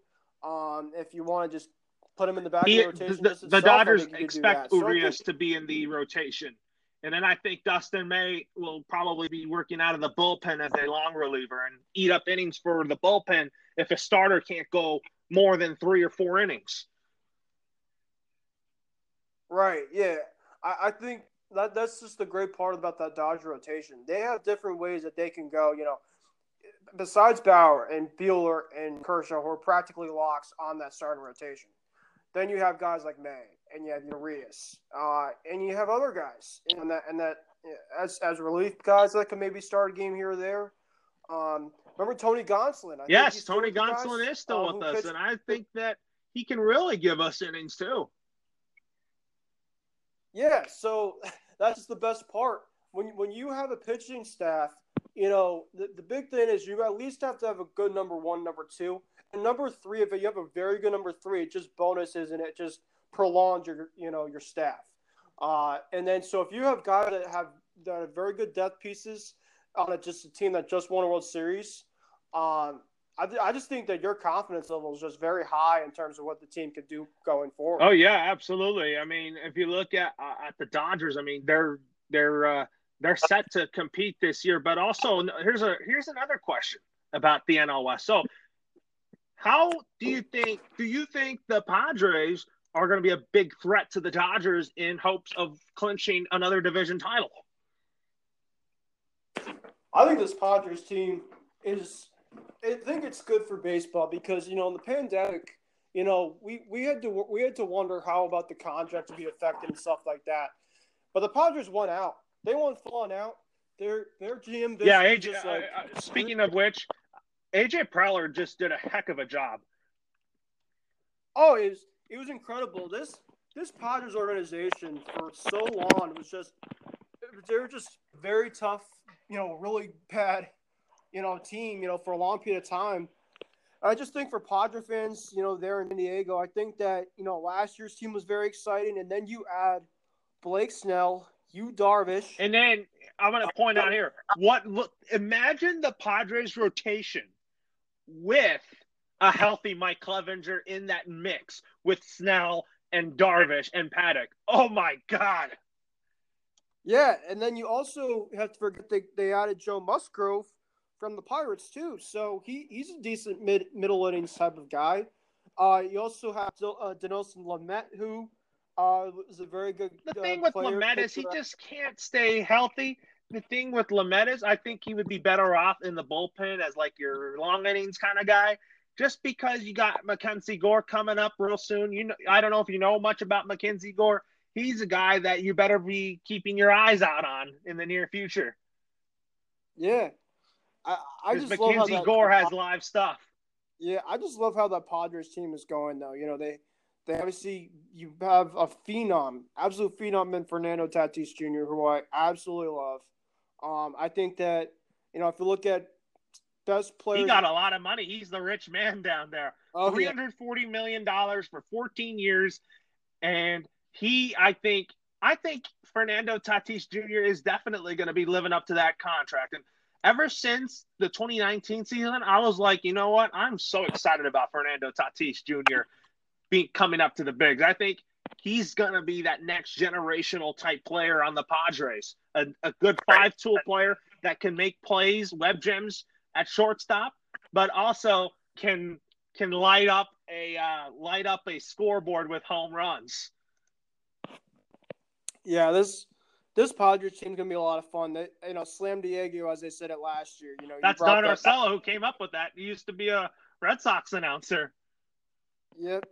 Um, if you want to just put him in the back he, of the rotation. The, the, the Dodgers expect Urias so to be in the rotation. And then I think Dustin May will probably be working out of the bullpen as a long reliever and eat up innings for the bullpen if a starter can't go more than three or four innings. Right. Yeah. I, I think that that's just the great part about that Dodger rotation. They have different ways that they can go. You know, besides Bauer and Buehler and Kershaw, who are practically locks on that starting rotation. Then you have guys like May, and you have Urias, uh, and you have other guys, and that and that as as relief guys that can maybe start a game here or there. Um, remember Tony Gonsolin? I yes, Tony Gonsolin is still uh, with us, pitched, and I think that he can really give us innings too. Yeah, so that's the best part. When when you have a pitching staff, you know the, the big thing is you at least have to have a good number one, number two, and number three, if you have a very good number three, it just bonuses and it just prolongs your you know your staff. Uh, and then so if you have guys that have that have very good depth pieces, on a, just a team that just won a World Series. Um, I, I just think that your confidence level is just very high in terms of what the team could do going forward. Oh yeah, absolutely. I mean, if you look at uh, at the Dodgers, I mean they're they're uh, they're set to compete this year. But also, here's a here's another question about the NL West. So, how do you think? Do you think the Padres are going to be a big threat to the Dodgers in hopes of clinching another division title? I think this Padres team is I think it's good for baseball because you know in the pandemic, you know we, we had to we had to wonder how about the contract to be affected and stuff like that. But the Padres won out. They won full on out. Their their GM. Yeah, AJ. Like, uh, uh, speaking of which, AJ Preller just did a heck of a job. Oh, it was it was incredible. This this Padres organization for so long was just they were just very tough. You know, really bad you know, team, you know, for a long period of time. I just think for Padre fans, you know, there in San Diego, I think that, you know, last year's team was very exciting. And then you add Blake Snell, you Darvish. And then I'm going to point out here what look, imagine the Padres rotation with a healthy Mike Clevinger in that mix with Snell and Darvish and Paddock. Oh my God. Yeah. And then you also have to forget they, they added Joe Musgrove from the Pirates too. So he, he's a decent mid middle innings type of guy. Uh, you also have uh, Dinelson Lamet, who uh, is a very good. The thing with Lamet is he just can't stay healthy. The thing with Lamet is I think he would be better off in the bullpen as like your long innings kind of guy. Just because you got Mackenzie Gore coming up real soon, you know I don't know if you know much about Mackenzie Gore. He's a guy that you better be keeping your eyes out on in the near future. Yeah, I, I just Mackenzie love that, Gore has live stuff. Yeah, I just love how that Padres team is going though. You know, they they obviously you have a phenom, absolute phenom in Fernando Tatis Jr., who I absolutely love. Um, I think that you know if you look at best players, he got a lot of money. He's the rich man down there. Oh, Three hundred forty yeah. million dollars for fourteen years, and he, I think, I think Fernando Tatis Jr. is definitely going to be living up to that contract. And ever since the 2019 season, I was like, you know what? I'm so excited about Fernando Tatis Jr. being coming up to the bigs. I think he's going to be that next generational type player on the Padres, a, a good five tool player that can make plays, web gems at shortstop, but also can can light up a uh, light up a scoreboard with home runs. Yeah, this this Padres team's gonna be a lot of fun. They, you know, Slam Diego, as they said it last year. You know, that's Don Orsillo who came up with that. He used to be a Red Sox announcer. Yep.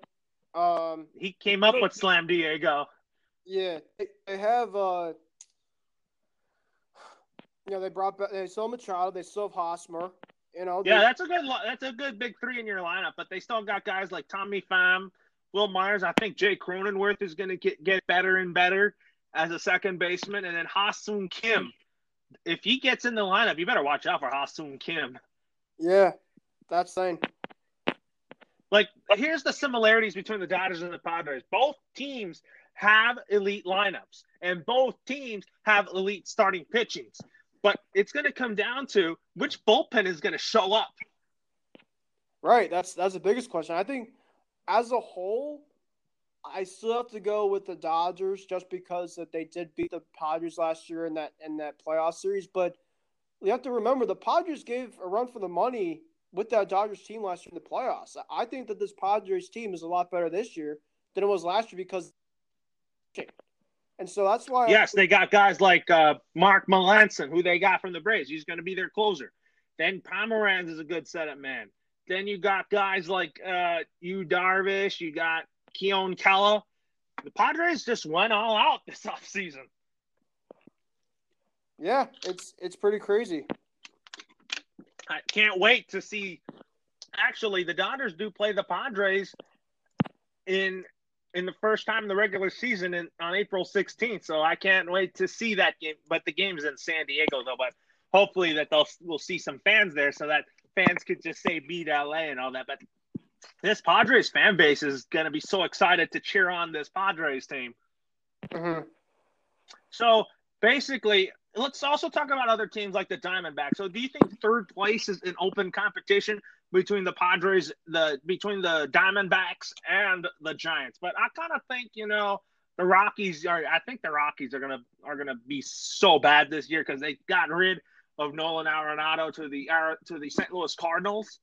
Um, he came up with Slam Diego. Yeah, they, they have. Uh, you know, they brought back. They still have Machado. They still have Hosmer. You know. They, yeah, that's a good. That's a good big three in your lineup. But they still got guys like Tommy Pham, Wil Myers. I think Jay Cronenworth is going to get get better and better as a second baseman, and then Ha-Seong Kim. If he gets in the lineup, you better watch out for Ha-Seong Kim. Yeah, that's thing. Like, here's the similarities between the Dodgers and the Padres. Both teams have elite lineups, and both teams have elite starting pitchings. But it's going to come down to which bullpen is going to show up. Right. That's that's the biggest question. I think, as a whole, I still have to go with the Dodgers just because that they did beat the Padres last year in that in that playoff series. But you have to remember the Padres gave a run for the money with that Dodgers team last year in the playoffs. I think that this Padres team is a lot better this year than it was last year because and so that's why Yes, I, they got guys like uh, Mark Melancon, who they got from the Braves. He's going to be their closer. Then Pomeranz is a good setup man. Then you got guys like uh, Yu Darvish, you got Keone Kela. The Padres just went all out this offseason. Yeah, it's it's pretty crazy. I can't wait to see. Actually, the Dodgers do play the Padres in in the first time in the regular season in, on April 16th. So I can't wait to see that game. But the game's in San Diego though. But hopefully that they'll we'll see some fans there so that fans could just say beat LA and all that. But this Padres fan base is going to be so excited to cheer on this Padres team. Mm-hmm. So basically, let's also talk about other teams like the Diamondbacks. So, do you think third place is an open competition between the Padres, the between the Diamondbacks and the Giants? But I kind of think you know the Rockies are. I think the Rockies are gonna are gonna be so bad this year because they got rid of Nolan Arenado to the to the St. Louis Cardinals.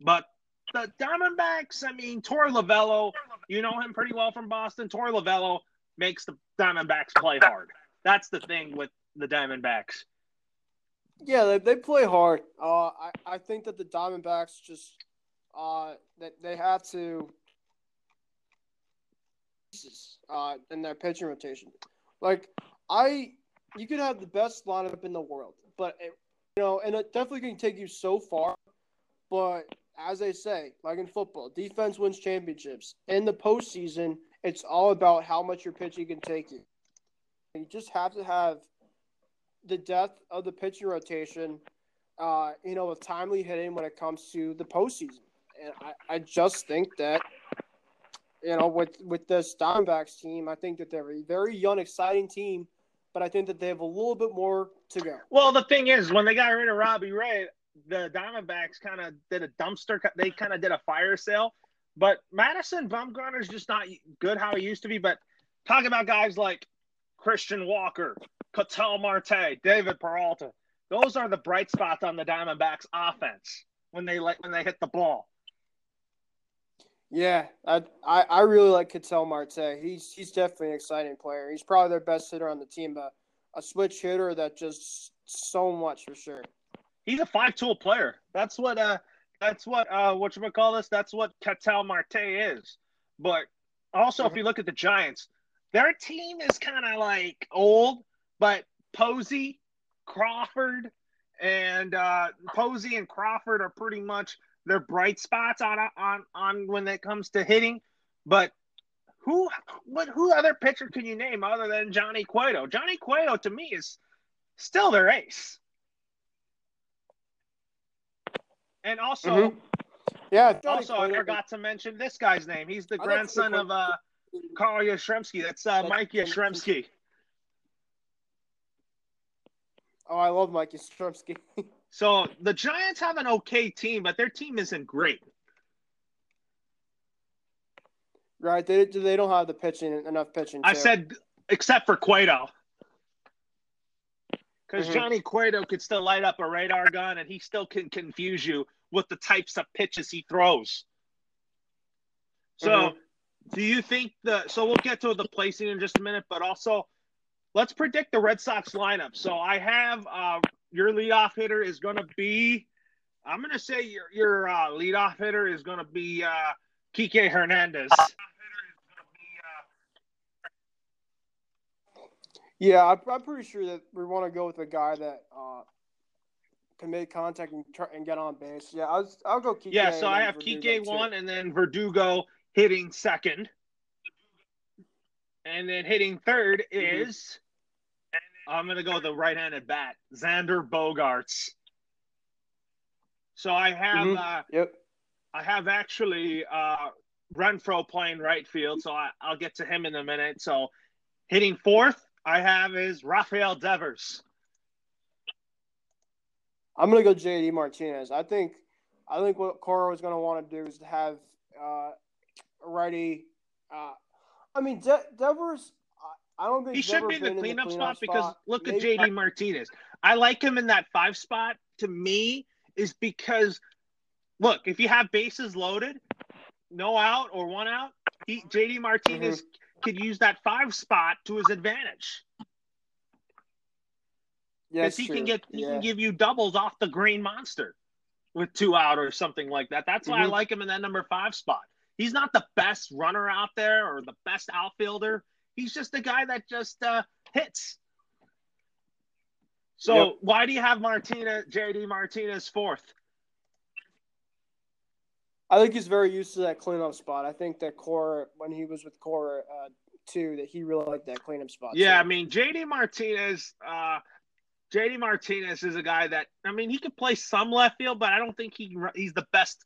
But the Diamondbacks, I mean, Torey Lovullo, you know him pretty well from Boston. Torey Lovullo makes the Diamondbacks play hard. That's the thing with the Diamondbacks. Yeah, they, they play hard. Uh, I, I think that the Diamondbacks just uh, that they have to uh, in their pitching rotation. Like I, you could have the best lineup in the world, but it, you know, and it definitely can take you so far. But as they say, like in football, defense wins championships. In the postseason, it's all about how much your pitching can take you. You just have to have the depth of the pitching rotation, uh, you know, with timely hitting when it comes to the postseason. And I, I just think that, you know, with with this Diamondbacks team, I think that they're a very young, exciting team, but I think that they have a little bit more to go. Well, the thing is, when they got rid of Robbie Ray, the Diamondbacks kind of did a dumpster. They kind of did a fire sale. But Madison Bumgarner's just not good how he used to be. But talk about guys like Christian Walker, Ketel Marte, David Peralta. Those are the bright spots on the Diamondbacks offense when they like when they hit the ball. Yeah, I I, I really like Ketel Marte. He's he's definitely an exciting player. He's probably their best hitter on the team, but a switch hitter that just so much for sure he's a five tool player. That's what uh that's what uh what you call this? That's what Ketel Marte is. But also mm-hmm. if you look at the Giants, their team is kind of like old, but Posey, Crawford, and uh Posey and Crawford are pretty much their bright spots on on on when it comes to hitting. But who what who other pitcher can you name other than Johnny Cueto? Johnny Cueto to me is still their ace. And also, mm-hmm. yeah. Also, I forgot to mention this guy's name. He's the grandson of uh, Carl Yastrzemski. That's uh, Mike Yastrzemski. Oh, I love Mike Yastrzemski. so the Giants have an okay team, but their team isn't great. Right? They they don't have the pitching enough pitching. I said except for Cueto. Because mm-hmm. Johnny Cueto could still light up a radar gun and he still can confuse you with the types of pitches he throws. So, mm-hmm. do you think the so we'll get to the placing in just a minute, but also let's predict the Red Sox lineup. So I have uh, your leadoff hitter is going to be. I'm going to say your your uh, leadoff hitter is going to be uh, Kike Hernandez. Yeah, I'm, I'm pretty sure that we want to go with a guy that uh, can make contact and, try, and get on base. Yeah, I'll, I'll go Kike. Yeah, so I have Kike one and then Verdugo hitting second. And then hitting 3rd mm-hmm. is I'm gonna go the right-handed bat, Xander Bogaerts. So I have mm-hmm. uh, yep. I have actually uh, Renfroe playing right field, so I, I'll get to him in a minute. So hitting fourth, I have is Rafael Devers. I'm gonna go JD Martinez. I think I think what Cora is gonna want to do is to have uh, righty. Uh, I mean, De- Devers. I don't think he should be the cleanup, the cleanup spot, spot, because look Maybe. at JD Martinez. I like him in that five spot. To me, is because look if you have bases loaded, no out or one out, he, JD Martinez mm-hmm. could use that five spot to his advantage. Because he true. can get he yeah. can give you doubles off the green monster with two out or something like that. That's why mm-hmm. I like him in that number five spot. He's not the best runner out there or the best outfielder. He's just a guy that just uh, hits. So yep. why do you have Martinez, JD Martinez fourth? I think he's very used to that cleanup spot. I think that Cora, when he was with Cora uh, too, that he really liked that cleanup spot. Yeah, too. I mean JD Martinez. Uh, JD Martinez is a guy that I mean he can play some left field, but I don't think he he's the best.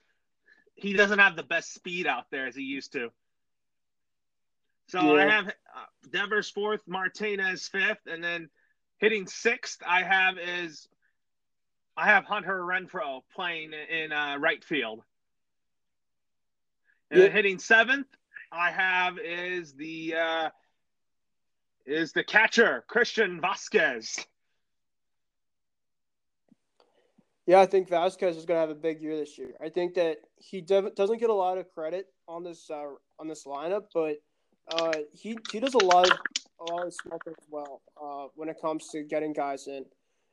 He doesn't have the best speed out there as he used to. So yeah. I have uh, Devers fourth, Martinez fifth, and then hitting sixth, I have is I have Hunter Renfroe playing in uh, right field. And Yeah. hitting seventh, I have is the uh, is the catcher Christian Vazquez. Yeah, I think Vazquez is going to have a big year this year. I think that he doesn't get a lot of credit on this uh, on this lineup, but uh, he he does a lot of a lot of small things well uh, when it comes to getting guys in.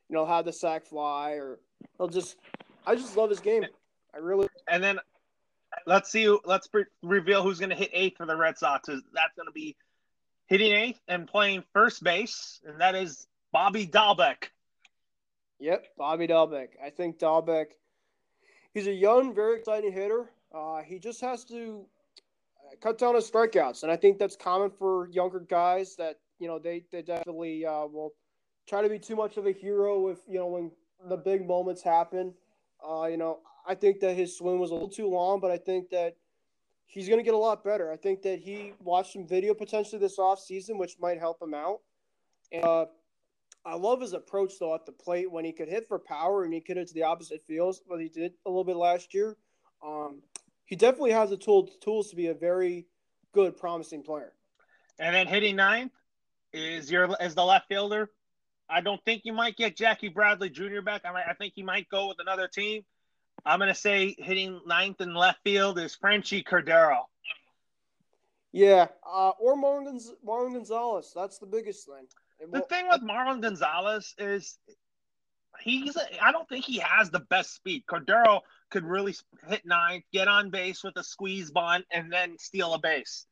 You know, have the sack fly, or he'll just. I just love his game. I really. And then let's see. Let's pre- reveal who's going to hit eighth for the Red Sox. Is that's going to be hitting eighth and playing first base, and that is Bobby Dalbec. Yep, Bobby Dalbec. I think Dalbec. He's a young, very exciting hitter. Uh, he just has to cut down his strikeouts, and I think that's common for younger guys. That you know they they definitely uh, will try to be too much of a hero if you know when the big moments happen. Uh, you know, I think that his swing was a little too long, but I think that he's going to get a lot better. I think that he watched some video potentially this off season, which might help him out. And, uh, I love his approach though at the plate when he could hit for power and he could hit to the opposite fields, but he did a little bit last year. Um, he definitely has the tool, tools to be a very good, promising player. And then hitting ninth is your is the left fielder. I don't think you might get Jackie Bradley Jr. back. I, might, I think he might go with another team. I'm going to say hitting ninth in left field is Franchy Cordero. Yeah, uh, or Marwin, Marwin Gonzalez. That's the biggest thing. The thing with Marwin Gonzalez is he's I don't think he has the best speed. Cordero could really hit ninth, get on base with a squeeze bunt, and then steal a base.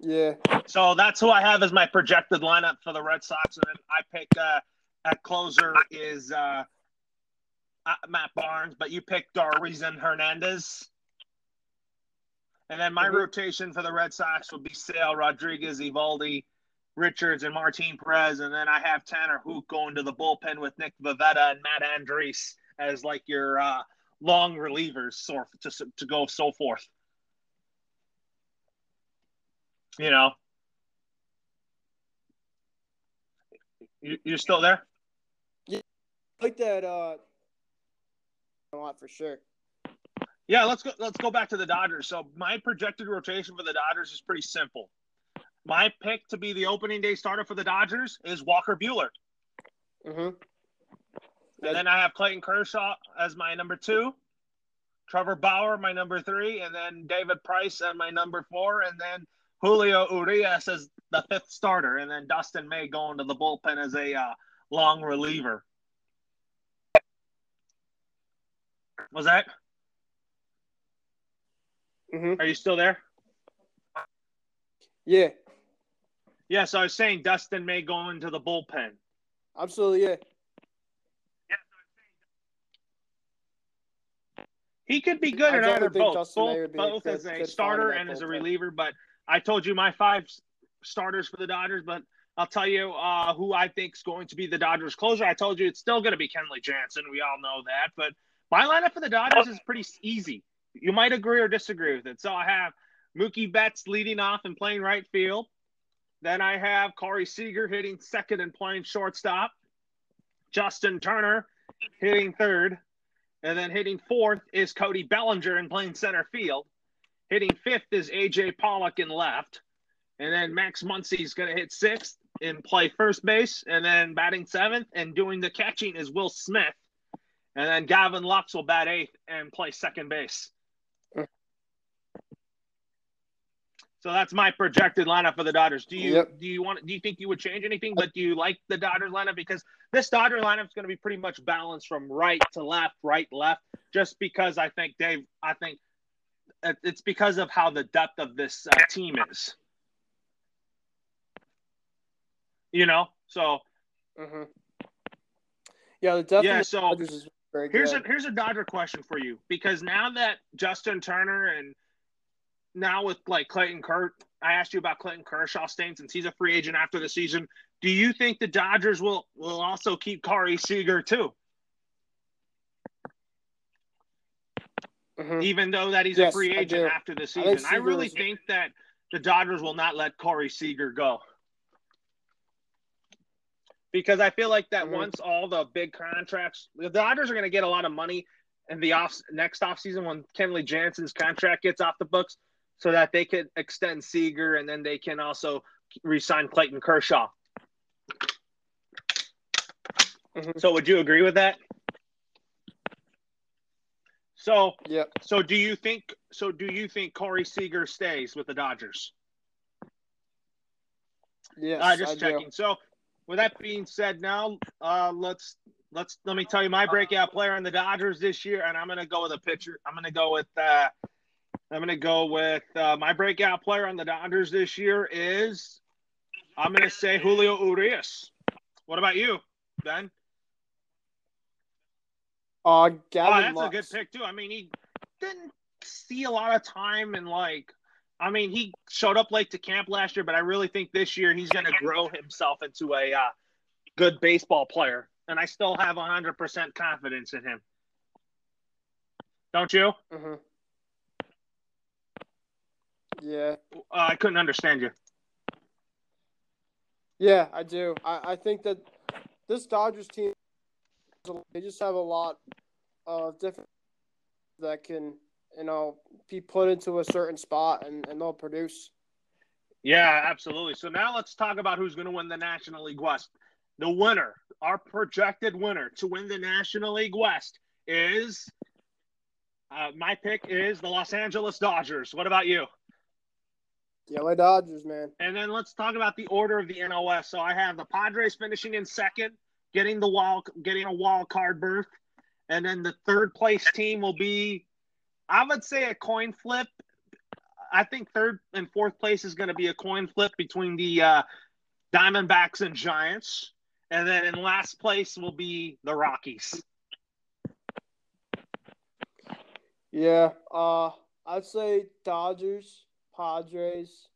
yeah, So that's who I have as my projected lineup for the Red Sox, and then I pick uh, at closer is uh, uh, Matt Barnes, but you pick Darwinzon Hernandez. And then my Mhm. rotation for the Red Sox would be Sale, Rodriguez, Eovaldi, Richards, and Martin Perez. And then I have Tanner Houck going to the bullpen with Nick Pivetta and Matt Andriese as like your uh, long relievers, so to, to go so forth. You know, you, you're still there? I like that uh, a lot for sure. Yeah, let's go. Let's go back to the Dodgers. So my projected rotation for the Dodgers is pretty simple. My pick to be the opening day starter for the Dodgers is Walker Buehler, Mm-hmm. and then I have Clayton Kershaw as my number two, Trevor Bauer my number three, and then David Price at my number four, and then Julio Urias as the fifth starter, and then Dustin May going to the bullpen as a uh, long reliever. Was that? Mm-hmm. Are you still there? Yeah, Yeah, so I was saying Dustin May go into the bullpen. absolutely. Yeah. He could be good I at either both, Dustin May both, would be a both as a starter and as a reliever. But I told you my five starters for the Dodgers, but I'll tell you uh, who I think is going to be the Dodgers closer. I told you it's still going to be Kenley Jansen. We all know that. But my lineup for the Dodgers is pretty easy. You might agree or disagree with it. So I have Mookie Betts leading off and playing right field. Then I have Corey Seager hitting second and playing shortstop. Justin Turner hitting third. And then hitting fourth is Cody Bellinger and playing center field. Hitting fifth is AJ Pollock in left. And then Max Muncy's going to hit sixth and play first base. And then batting seventh and doing the catching is Will Smith. And then Gavin Lux will bat eighth and play second base. So that's my projected lineup for the Dodgers. Do you Yep. do you want do you think you would change anything? But do you like the Dodgers lineup because this Dodger lineup is going to be pretty much balanced from right to left, right left, just because I think Dave, I think it's because of how the depth of this uh, team is. You know, so Mm-hmm. Yeah, the definitely yeah. So Dodgers is very here's a here's a Dodger question for you because now that Justin Turner and now with like Clayton Kurt, I asked you about Clayton Kershaw staying since he's a free agent after the season. Do you think the Dodgers will will also keep Corey Seager too, Mhm. even though that he's Yes, a free agent after the season? I, Seager really is- think that the Dodgers will not let Corey Seager go. because I feel like that Mhm. once all the big contracts, the Dodgers are going to get a lot of money in the off next offseason when Kenley Jansen's contract gets off the books, so that they could extend Seager and then they can also re-sign Clayton Kershaw. Mhm. So, would you agree with that? So, yeah. so do you think? So, do you think Corey Seager stays with the Dodgers? Yes. Uh, just I checking. So, with that being said, now uh, let's let's let me tell you my breakout player on the Dodgers this year, and I'm gonna go with a pitcher. I'm gonna go with uh, I'm gonna go with uh, my breakout player on the Dodgers this year is I'm gonna say Julio Urias. What about you, Ben? Uh, Oh, Gavin that's a good pick too. I mean, he didn't see a lot of time and like, I mean, he showed up late to camp last year, but I really think this year he's going to grow himself into a uh, good baseball player, and I still have hundred percent confidence in him. Don't you? Uh, Yeah. I couldn't understand you. Yeah, I do. I, I think that this Dodgers team, they just have a lot of different that can, you know, be put into a certain spot and, and they'll produce. Yeah, absolutely. So now let's talk about who's going to win the National League West. The winner, our projected winner to win the National League West is uh, my pick is the Los Angeles Dodgers. What about you? The LA Dodgers, man. And then let's talk about the order of the NOS. So I have the Padres finishing in second, getting the wild, getting a wild card berth, and then the third place team will be, I would say, a coin flip. I think third and fourth place is going to be a coin flip between the uh, Diamondbacks and Giants, and then in last place will be the Rockies. Yeah. Uh, I'd say Dodgers, Padres,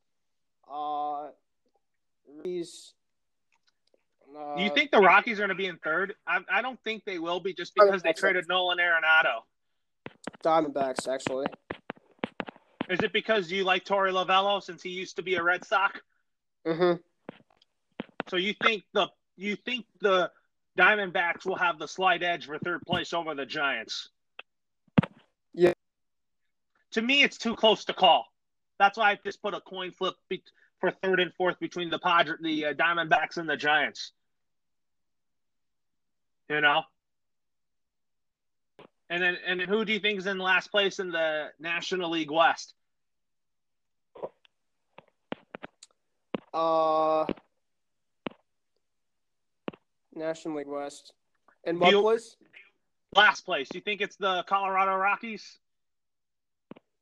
uh, these. Uh, Do you think the Rockies are going to be in third? I, I don't think they will be, just because they traded Nolan Arenado. Diamondbacks actually? Is it because you like Torey Lovullo since he used to be a Red Sox? Mm-hmm. So you think the you think the Diamondbacks will have the slight edge for third place over the Giants? Yeah. To me, it's too close to call. That's why I just put a coin flip be- for third and fourth between the Padre, the uh, Diamondbacks and the Giants. You know. And then, and then, who do you think is in last place in the National League West? Uh, National League West. And what You- place? Last place. Do You think it's the Colorado Rockies?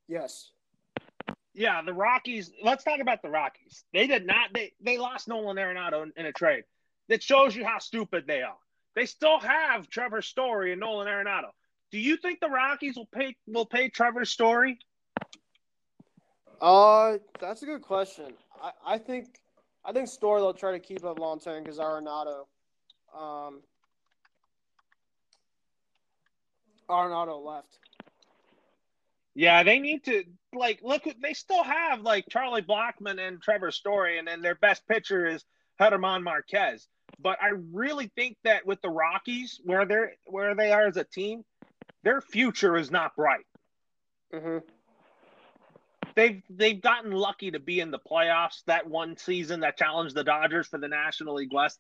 Yes. Yeah, the Rockies. Let's talk about the Rockies. They did not. They they lost Nolan Arenado in, in a trade. That shows you how stupid they are. They still have Trevor Story and Nolan Arenado. Do you think the Rockies will pay will pay Trevor Story? Uh, that's a good question. I, I think I think Story they'll try to keep up long term because Arenado, um, Arenado left. Yeah, they need to like look. They still have like Charlie Blackmon and Trevor Story, and then their best pitcher is German Marquez. But I really think that with the Rockies, where they're where they are as a team, their future is not bright. Mm-hmm. they've they've gotten lucky to be in the playoffs that one season that challenged the Dodgers for the National League West.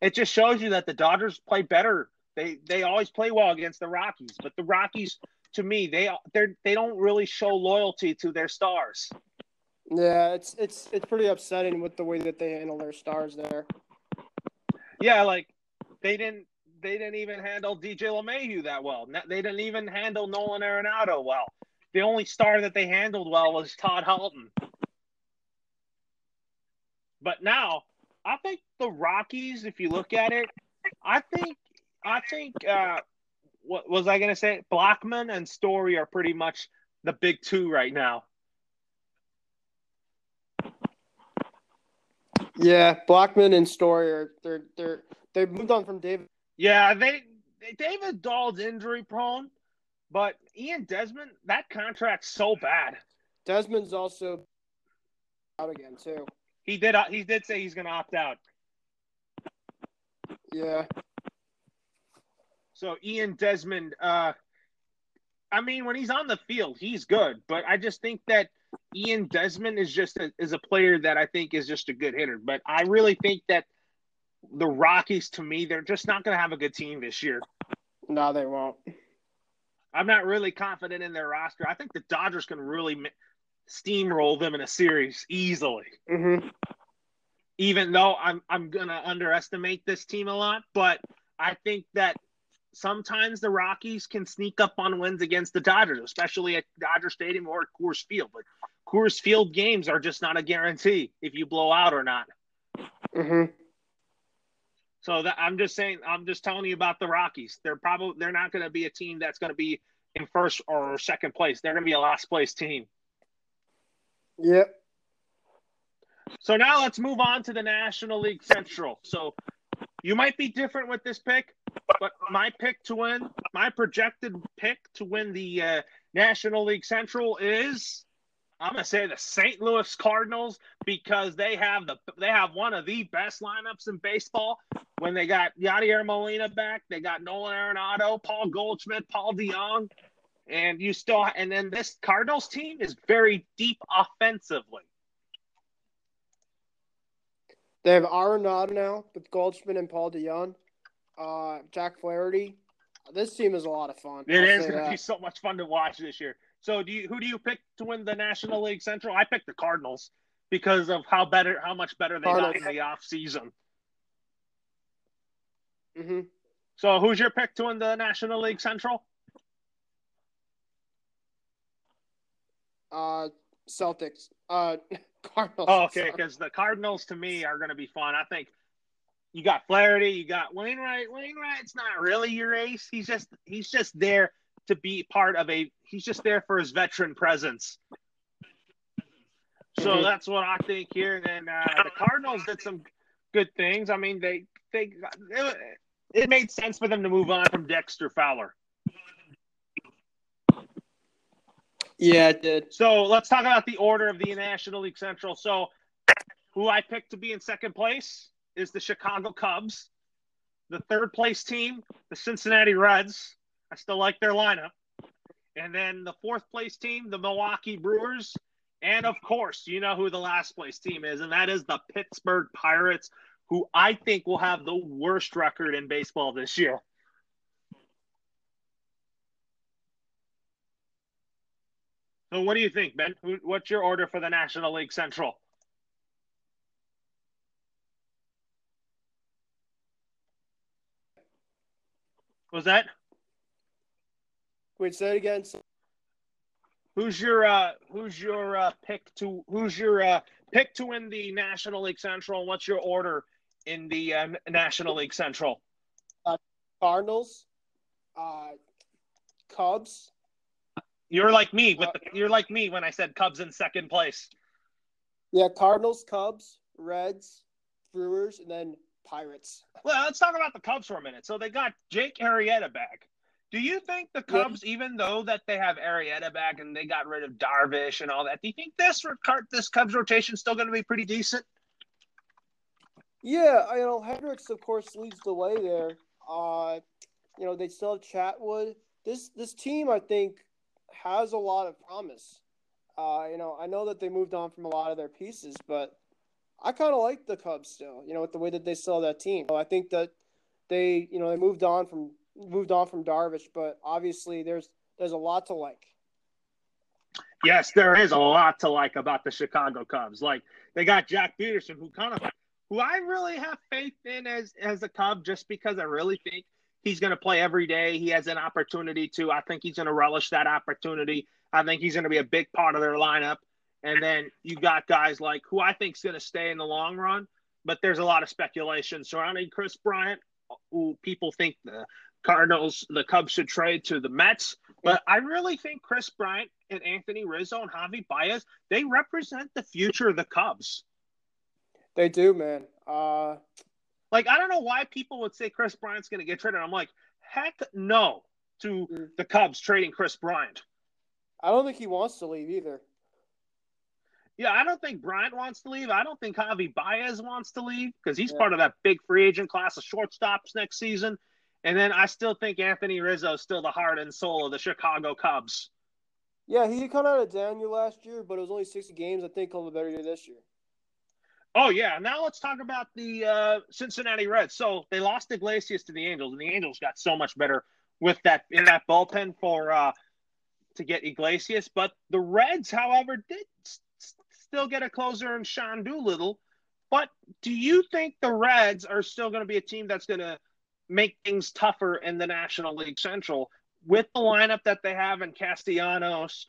It just shows you that the Dodgers play better. They they always play well against the Rockies, but the Rockies, to me, they they they don't really show loyalty to their stars. Yeah, it's it's it's pretty upsetting with the way that they handle their stars there. Yeah, like they didn't they didn't even handle DJ LeMahieu that well. They didn't even handle Nolan Arenado well. The only star that they handled well was Todd Helton. But now, I think the Rockies, if you look at it, I think I think uh what was I gonna say? Blackmon and Story are pretty much the big two right now. Yeah, Blackmon and Story are they're they're they moved on from David. Yeah, they David Dahl's injury prone, but Ian Desmond, that contract's so bad. Desmond's also out again too. He did. He did say he's going to opt out. Yeah. So Ian Desmond, uh, I mean, when he's on the field, he's good, but I just think that Ian Desmond is just a, is a player that I think is just a good hitter. But I really think that the Rockies, to me, they're just not going to have a good team this year. No, they won't. I'm not really confident in their roster. I think the Dodgers can really steamroll them in a series easily. Mm-hmm. Even though I'm I'm gonna underestimate this team a lot, but I think that sometimes the Rockies can sneak up on wins against the Dodgers, especially at Dodger Stadium or Coors Field. But Coors Field games are just not a guarantee if you blow out or not. Mm-hmm. So that I'm just saying, I'm just telling you about the Rockies. They're probably they're not going to be a team that's going to be in first or second place. They're going to be a last place team. Yep. So now let's move on to the National League Central. So you might be different with this pick, but my pick to win, my projected pick to win the uh, National League Central is I'm gonna say the St. Louis Cardinals because they have the they have one of the best lineups in baseball. When they got Yadier Molina back, they got Nolan Arenado, Paul Goldschmidt, Paul DeJong, and you still and then this Cardinals team is very deep offensively. They have Arenado now with Goldschmidt and Paul DeJong, uh, Jack Flaherty. This team is a lot of fun. It I'll is going to be so much fun to watch this year. So, do you who do you pick to win the National League Central? I picked the Cardinals because of how better, how much better they Cardinals. got in the off season. Mm-hmm. So, who's your pick to win the National League Central? Uh, Celtics. Uh, Cardinals. Oh, okay, because the Cardinals to me are going to be fun. I think you got Flaherty, you got Wainwright. Wainwright's not really your ace. He's just he's just there to be part of a. He's just there for his veteran presence. So mm-hmm. that's what I think here. And uh, the Cardinals did some good things. I mean, they they it, it made sense for them to move on from Dexter Fowler. Yeah, it did. So let's talk about the order of the National League Central. So, who I picked to be in second place is the Chicago Cubs. The third place team, the Cincinnati Reds. I still like their lineup. And then the fourth place team, the Milwaukee Brewers. And of course, you know who the last place team is, and that is the Pittsburgh Pirates, who I think will have the worst record in baseball this year. So, what do you think, Ben? What's your order for the National League Central? Was that? Wait, say it again. Who's your uh, who's your uh, pick to who's your uh, pick to win the National League Central? What's your order in the uh, National League Central? Uh, Cardinals, uh, Cubs, you're like me with the, you're like me when I said Cubs in second place. Yeah, Cardinals, Cubs, Reds, Brewers, and then Pirates. Well, let's talk about the Cubs for a minute. So they got Jake Arrieta back. Do you think the Cubs, yeah. even though that they have Arrieta back and they got rid of Darvish and all that, do you think this this Cubs rotation is still going to be pretty decent? Yeah, you know Hendricks, of course, leads the way there. Uh, you know they still have Chatwood. This this team, I think, has a lot of promise. Uh, you know, I know that they moved on from a lot of their pieces, but I kind of like the Cubs still. You know, with the way that they sell that team. I think that they, you know, they moved on from moved on from Darvish, but obviously there's there's a lot to like. Yes, there is a lot to like about the Chicago Cubs. Like they got Joc Pederson, who kind of who I really have faith in as as a Cub, just because I really think he's going to play every day. He has an opportunity to. I think he's going to relish that opportunity. I think he's going to be a big part of their lineup. And then you got guys like who I think is going to stay in the long run, but there's a lot of speculation surrounding Kris Bryant, who people think the Cardinals, the Cubs should trade to the Mets. But I really think Kris Bryant and Anthony Rizzo and Javi Baez, they represent the future of the Cubs. They do, man. Uh, like, I don't know why people would say Kris Bryant's going to get traded. I'm like, heck no to mm. the Cubs trading Kris Bryant. I don't think he wants to leave either. Yeah, I don't think Bryant wants to leave. I don't think Javi Baez wants to leave because he's Yeah. part of that big free agent class of shortstops next season. And then I still think Anthony Rizzo is still the heart and soul of the Chicago Cubs. Yeah, he kind of had a down year last year, but it was only 60 games. I think he'll have a better year this year. Oh yeah. Now let's talk about the uh, Cincinnati Reds. So they lost Iglesias to the Angels, and the Angels got so much better with that in that bullpen for uh, to get Iglesias. But the Reds, however, did still get a closer in Sean Doolittle. But do you think the Reds are still going to be a team that's going to make things tougher in the National League Central with the lineup that they have in Castellanos,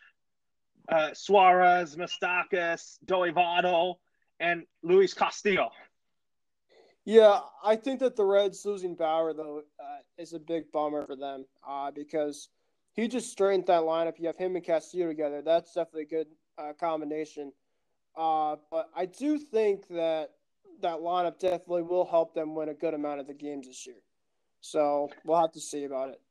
uh, Suarez, Moustakas, Doivado, and Luis Castillo? Yeah, I think that the Reds losing Bauer though uh, is a big bummer for them uh, because he just straightened that lineup. You have him and Castillo together. That's definitely a good uh, combination. Uh, but I do think that that lineup definitely will help them win a good amount of the games this year. So we'll have to see about it.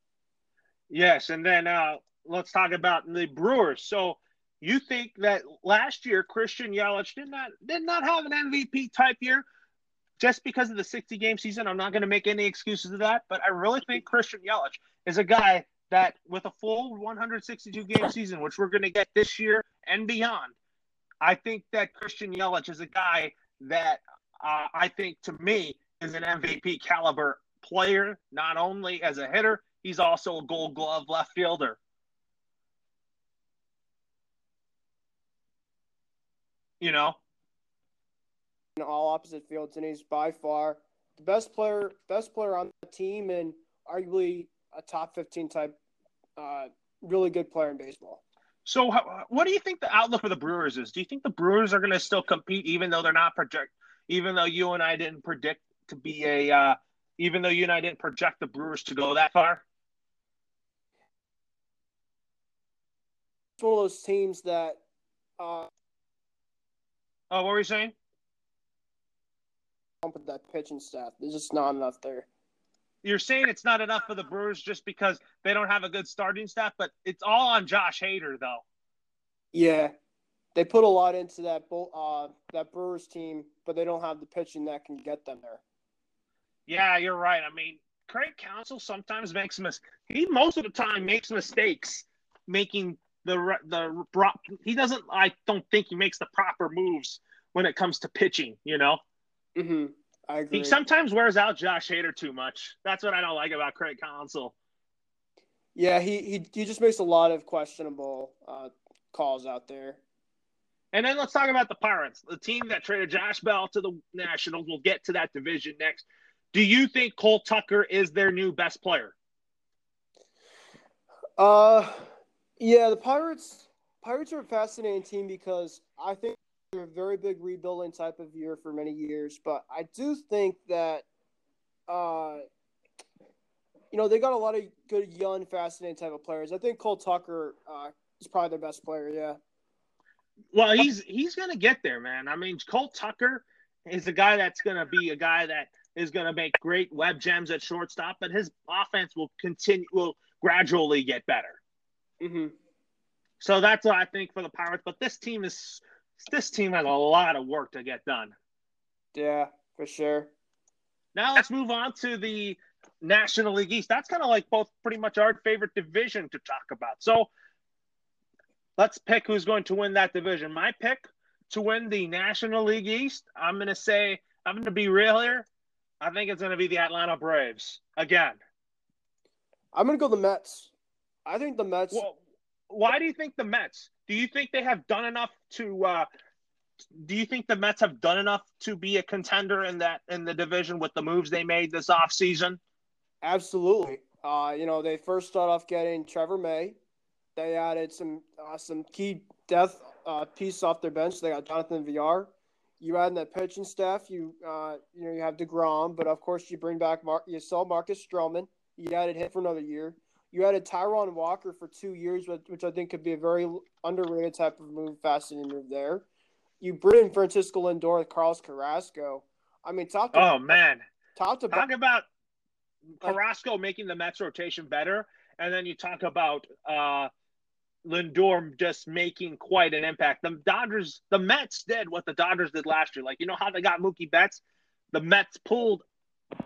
Yes, and then uh, let's talk about the Brewers. So you think that last year Christian Yelich did not did not have an MVP type year just because of the 60 game season? I'm not going to make any excuses of that, but I really think Christian Yelich is a guy that with a full 162 game season, which we're going to get this year and beyond, I think that Christian Yelich is a guy that uh, I think to me is an MVP caliber player, not only as a hitter, he's also a gold glove left fielder. You know, in all opposite fields, and he's by far the best player, best player on the team, and arguably a top fifteen type, uh, really good player in baseball. So how, what do you think the outlook for the Brewers is? Do you think the Brewers are going to still compete, even though they're not project, even though you and I didn't predict to be a, uh, even though you and I didn't project the Brewers to go that far? It's one of those teams that, uh, Oh, what were you saying? with that pitching staff, there's just not enough there. You're saying it's not enough for the Brewers just because they don't have a good starting staff, but it's all on Josh Hader, though. Yeah, they put a lot into that bull, uh, that Brewers team, but they don't have the pitching that can get them there. Yeah, you're right. I mean, Craig Counsell sometimes makes mis. He most of the time makes mistakes making the the he doesn't. I don't think he makes the proper moves when it comes to pitching. You know, Mm-hmm. I agree. he sometimes wears out Josh Hader too much. That's what I don't like about Craig Counsell. yeah, he, he he just makes a lot of questionable uh, calls out there. And then let's talk about the Pirates, the team that traded Josh Bell to the Nationals. We'll get to that division next. Do you think Cole Tucker is their new best player? Uh, yeah, the Pirates. Pirates are a fascinating team because I think a very big rebuilding type of year for many years. But I do think that, uh, you know, they got a lot of good young, fascinating type of players. I think Cole Tucker uh, is probably their best player. Yeah. Well, he's he's gonna get there, man. I mean, Cole Tucker is a guy that's gonna be a guy that is gonna make great web gems at shortstop, but his offense will continue will gradually get better. Mm-hmm. So that's what I think for the Pirates. But this team is this team has a lot of work to get done. Yeah, for sure. Now let's move on to the National League East. That's kind of like both pretty much our favorite division to talk about. So let's pick who's going to win that division. My pick to win the National League East, I'm going to say, I'm going to be real here. I think it's going to be the Atlanta Braves again. I'm gonna go the Mets. I think the Mets. Well, why do you think the Mets? Do you think they have done enough to? Uh, do you think the Mets have done enough to be a contender in that in the division with the moves they made this offseason? Absolutely. Uh, you know, they first start off getting Trevor May. They added some uh, some key depth uh, piece off their bench. They got Jonathan Villar. You add in that pitching staff. You uh, you know you have Degrom, but of course you bring back Mar- you sell Marcus Stroman. You added him for another year. You added Taijuan Walker for two years, which I think could be a very underrated type of move, fascinating move there. You bring in Francisco Lindor with Carlos Carrasco. I mean, top to Oh man, top to talk about Carrasco making the Mets rotation better, and then you talk about uh, Lindor just making quite an impact. The Dodgers, the Mets did what the Dodgers did last year. Like, you know how they got Mookie Betts? The Mets pulled,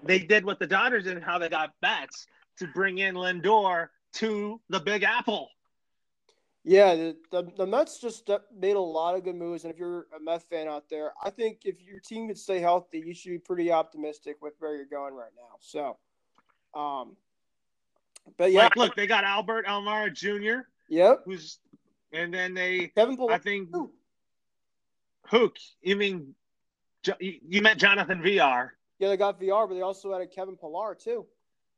they did what the Dodgers did and how they got Betts to bring in Lindor to the Big Apple. Yeah, the, the, the Mets just made a lot of good moves. And if you're a Mets fan out there, I think if your team could stay healthy, you should be pretty optimistic with where you're going right now. So, um, but yeah, like, look, they got Albert Almora Jr. Yep. Who's and then they Kevin. I think Hook. You mean you meant Jonathan Villar. Yeah, they got Villar, but they also added Kevin Pillar too.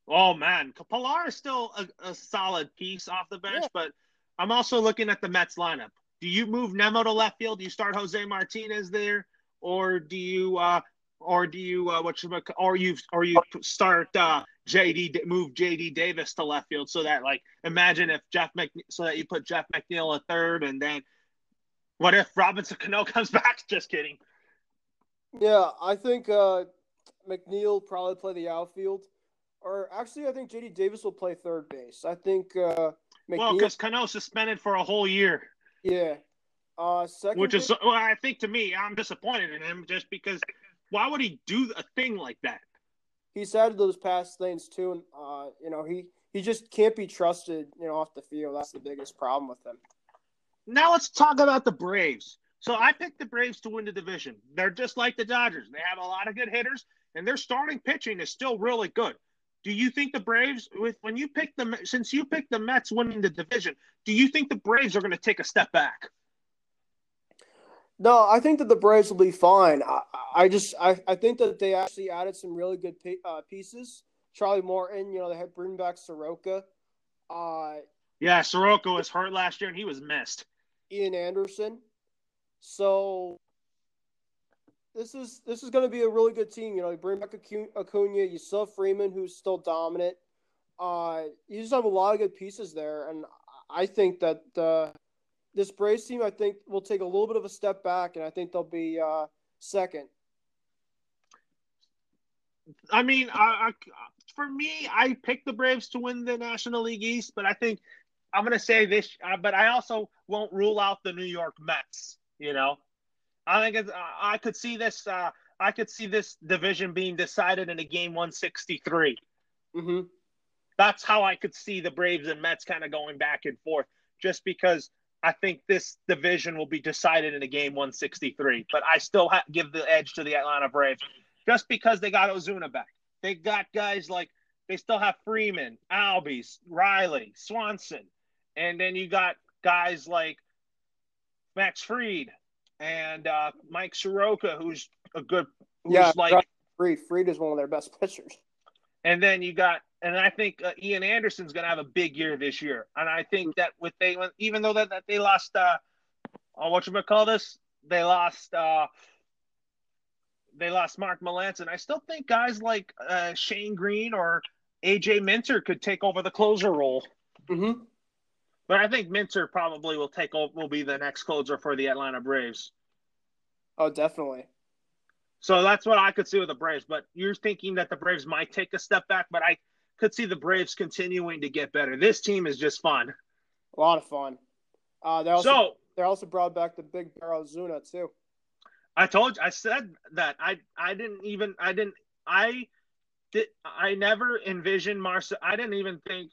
Oh man, Pillar is still a, a solid piece off the bench, yeah. but I'm also looking at the Mets lineup. Do you move Nimmo to left field? Do you start Jose Martinez there, or do you, uh, or do you, uh, what you, or you, or you start uh, JD move JD Davis to left field so that like imagine if Jeff Mc so that you put Jeff McNeil at third and then what if Robinson Cano comes back? Just kidding. Yeah, I think uh, McNeil probably play the outfield, or actually I think JD Davis will play third base. I think. Uh, McNeil, well, because Cano suspended for a whole year. Yeah. Uh, second. Which is, well, I think to me, I'm disappointed in him just because why would he do a thing like that? he's had those past things too, and uh, you know he he just can't be trusted. You know, off the field. That's the biggest problem with him. Now let's talk about the Braves. So I picked the Braves to win the division. They're just like the Dodgers. They have a lot of good hitters, and their starting pitching is still really good. Do you think the Braves, with when you pick the since you picked the Mets winning the division, do you think the Braves are going to take a step back? No, I think that the Braves will be fine. I, I just I, I think that they actually added some really good uh, pieces. Charlie Morton, you know, they had bring back Soroka. Uh, yeah, Soroka was hurt last year and he was missed. Ian Anderson. So this is this is going to be a really good team. You know, you bring back Acuna, you still have Freeman, who's still dominant. Uh, you just have a lot of good pieces there, and I think that uh, this Braves team, I think, will take a little bit of a step back, and I think they'll be uh, second. I mean, I, I, for me, I picked the Braves to win the National League East, but I think I'm going to say this, uh, but I also won't rule out the New York Mets. You know, I think it's, I could see this. Uh, I could see this division being decided in a game 163. Mm-hmm. That's how I could see the Braves and Mets kind of going back and forth, just because I think this division will be decided in a game 163. But I still ha- give the edge to the Atlanta Braves just because they got Ozuna back. They got guys like they still have Freeman, Albies, Riley, Swanson, and then you got guys like Max Fried and uh, Mike Soroka, who's a good, who's yeah, like Fried. Fried is one of their best pitchers. And then you got and I think uh, Ian Anderson's going to have a big year this year. And I think that with they, even though that, that they lost, uh, oh, what you call this? They lost, uh, they lost Mark Melancon. I still think guys like uh, Shane Greene or AJ Minter could take over the closer role. Mm-hmm. But I think Minter probably will take over, will be the next closer for the Atlanta Braves. Oh, definitely. So that's what I could see with the Braves. But you're thinking that the Braves might take a step back, but I could see the Braves continuing to get better. This team is just fun. A lot of fun. Uh, they also so, they also brought back the big barrel Zuna too. I told you, I said that I I didn't even I didn't I did I never envisioned Marcell. I didn't even think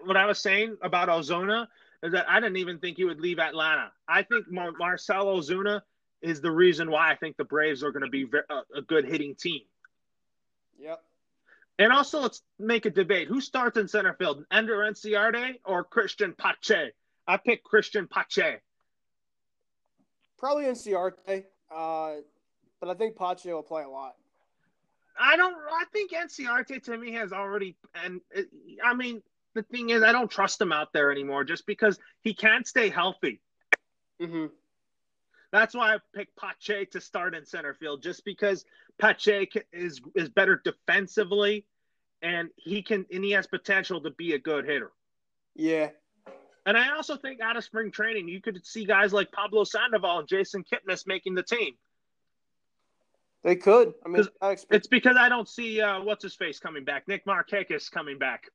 what I was saying about Ozuna is that I didn't even think he would leave Atlanta. I think Mar- Marcell Ozuna is the reason why I think the Braves are going to be a, a good hitting team. Yep. And also, let's make a debate. Who starts in center field, Ender Inciarte or Christian Pache? I pick Christian Pache. Probably Inciarte, uh, but I think Pache will play a lot. I don't. I think Inciarte to me has already, and I mean, the thing is, I don't trust him out there anymore, just because he can't stay healthy. Mm-hmm. That's why I picked Pache to start in center field, just because Pache is is better defensively, and he can and he has potential to be a good hitter. Yeah. And I also think out of spring training, you could see guys like Pablo Sandoval and Jason Kipnis making the team. They could. I mean, I expect- it's because I don't see uh, what's his face coming back. Nick Markakis coming back.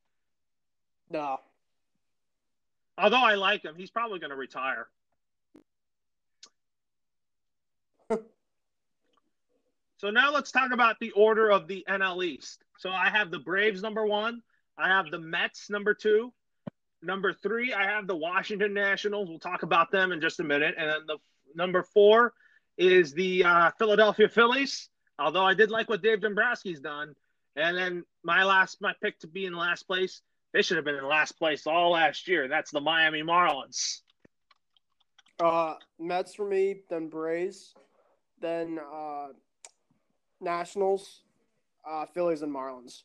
No. Although I like him, he's probably going to retire. so now let's talk about the order of the NL East. So I have the Braves number one. I have the Mets number two. Number three, I have the Washington Nationals. We'll talk about them in just a minute. And then the number four is the uh, Philadelphia Phillies. Although I did like what Dave Dombrowski's done. And then my last, my pick to be in last place. They should have been in last place all last year. That's the Miami Marlins. Uh, Mets for me, then Braves, then uh, Nationals, uh, Phillies, and Marlins.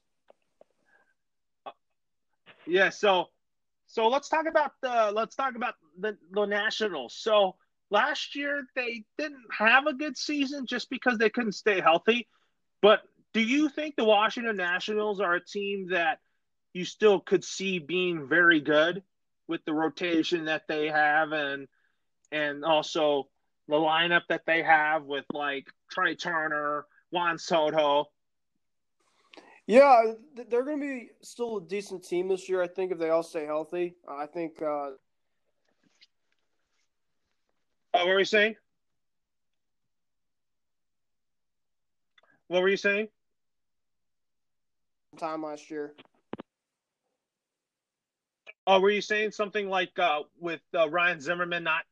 Yeah. So, so let's talk about the let's talk about the the Nationals. So last year they didn't have a good season just because they couldn't stay healthy. But do you think the Washington Nationals are a team that you still could see being very good with the rotation that they have and and also the lineup that they have with like Trea Turner, Juan Soto. Yeah, they're going to be still a decent team this year. I think if they all stay healthy, I think. Uh... what were you saying? What were you saying? Time last year. Oh, were you saying something like uh, with uh, Ryan Zimmerman not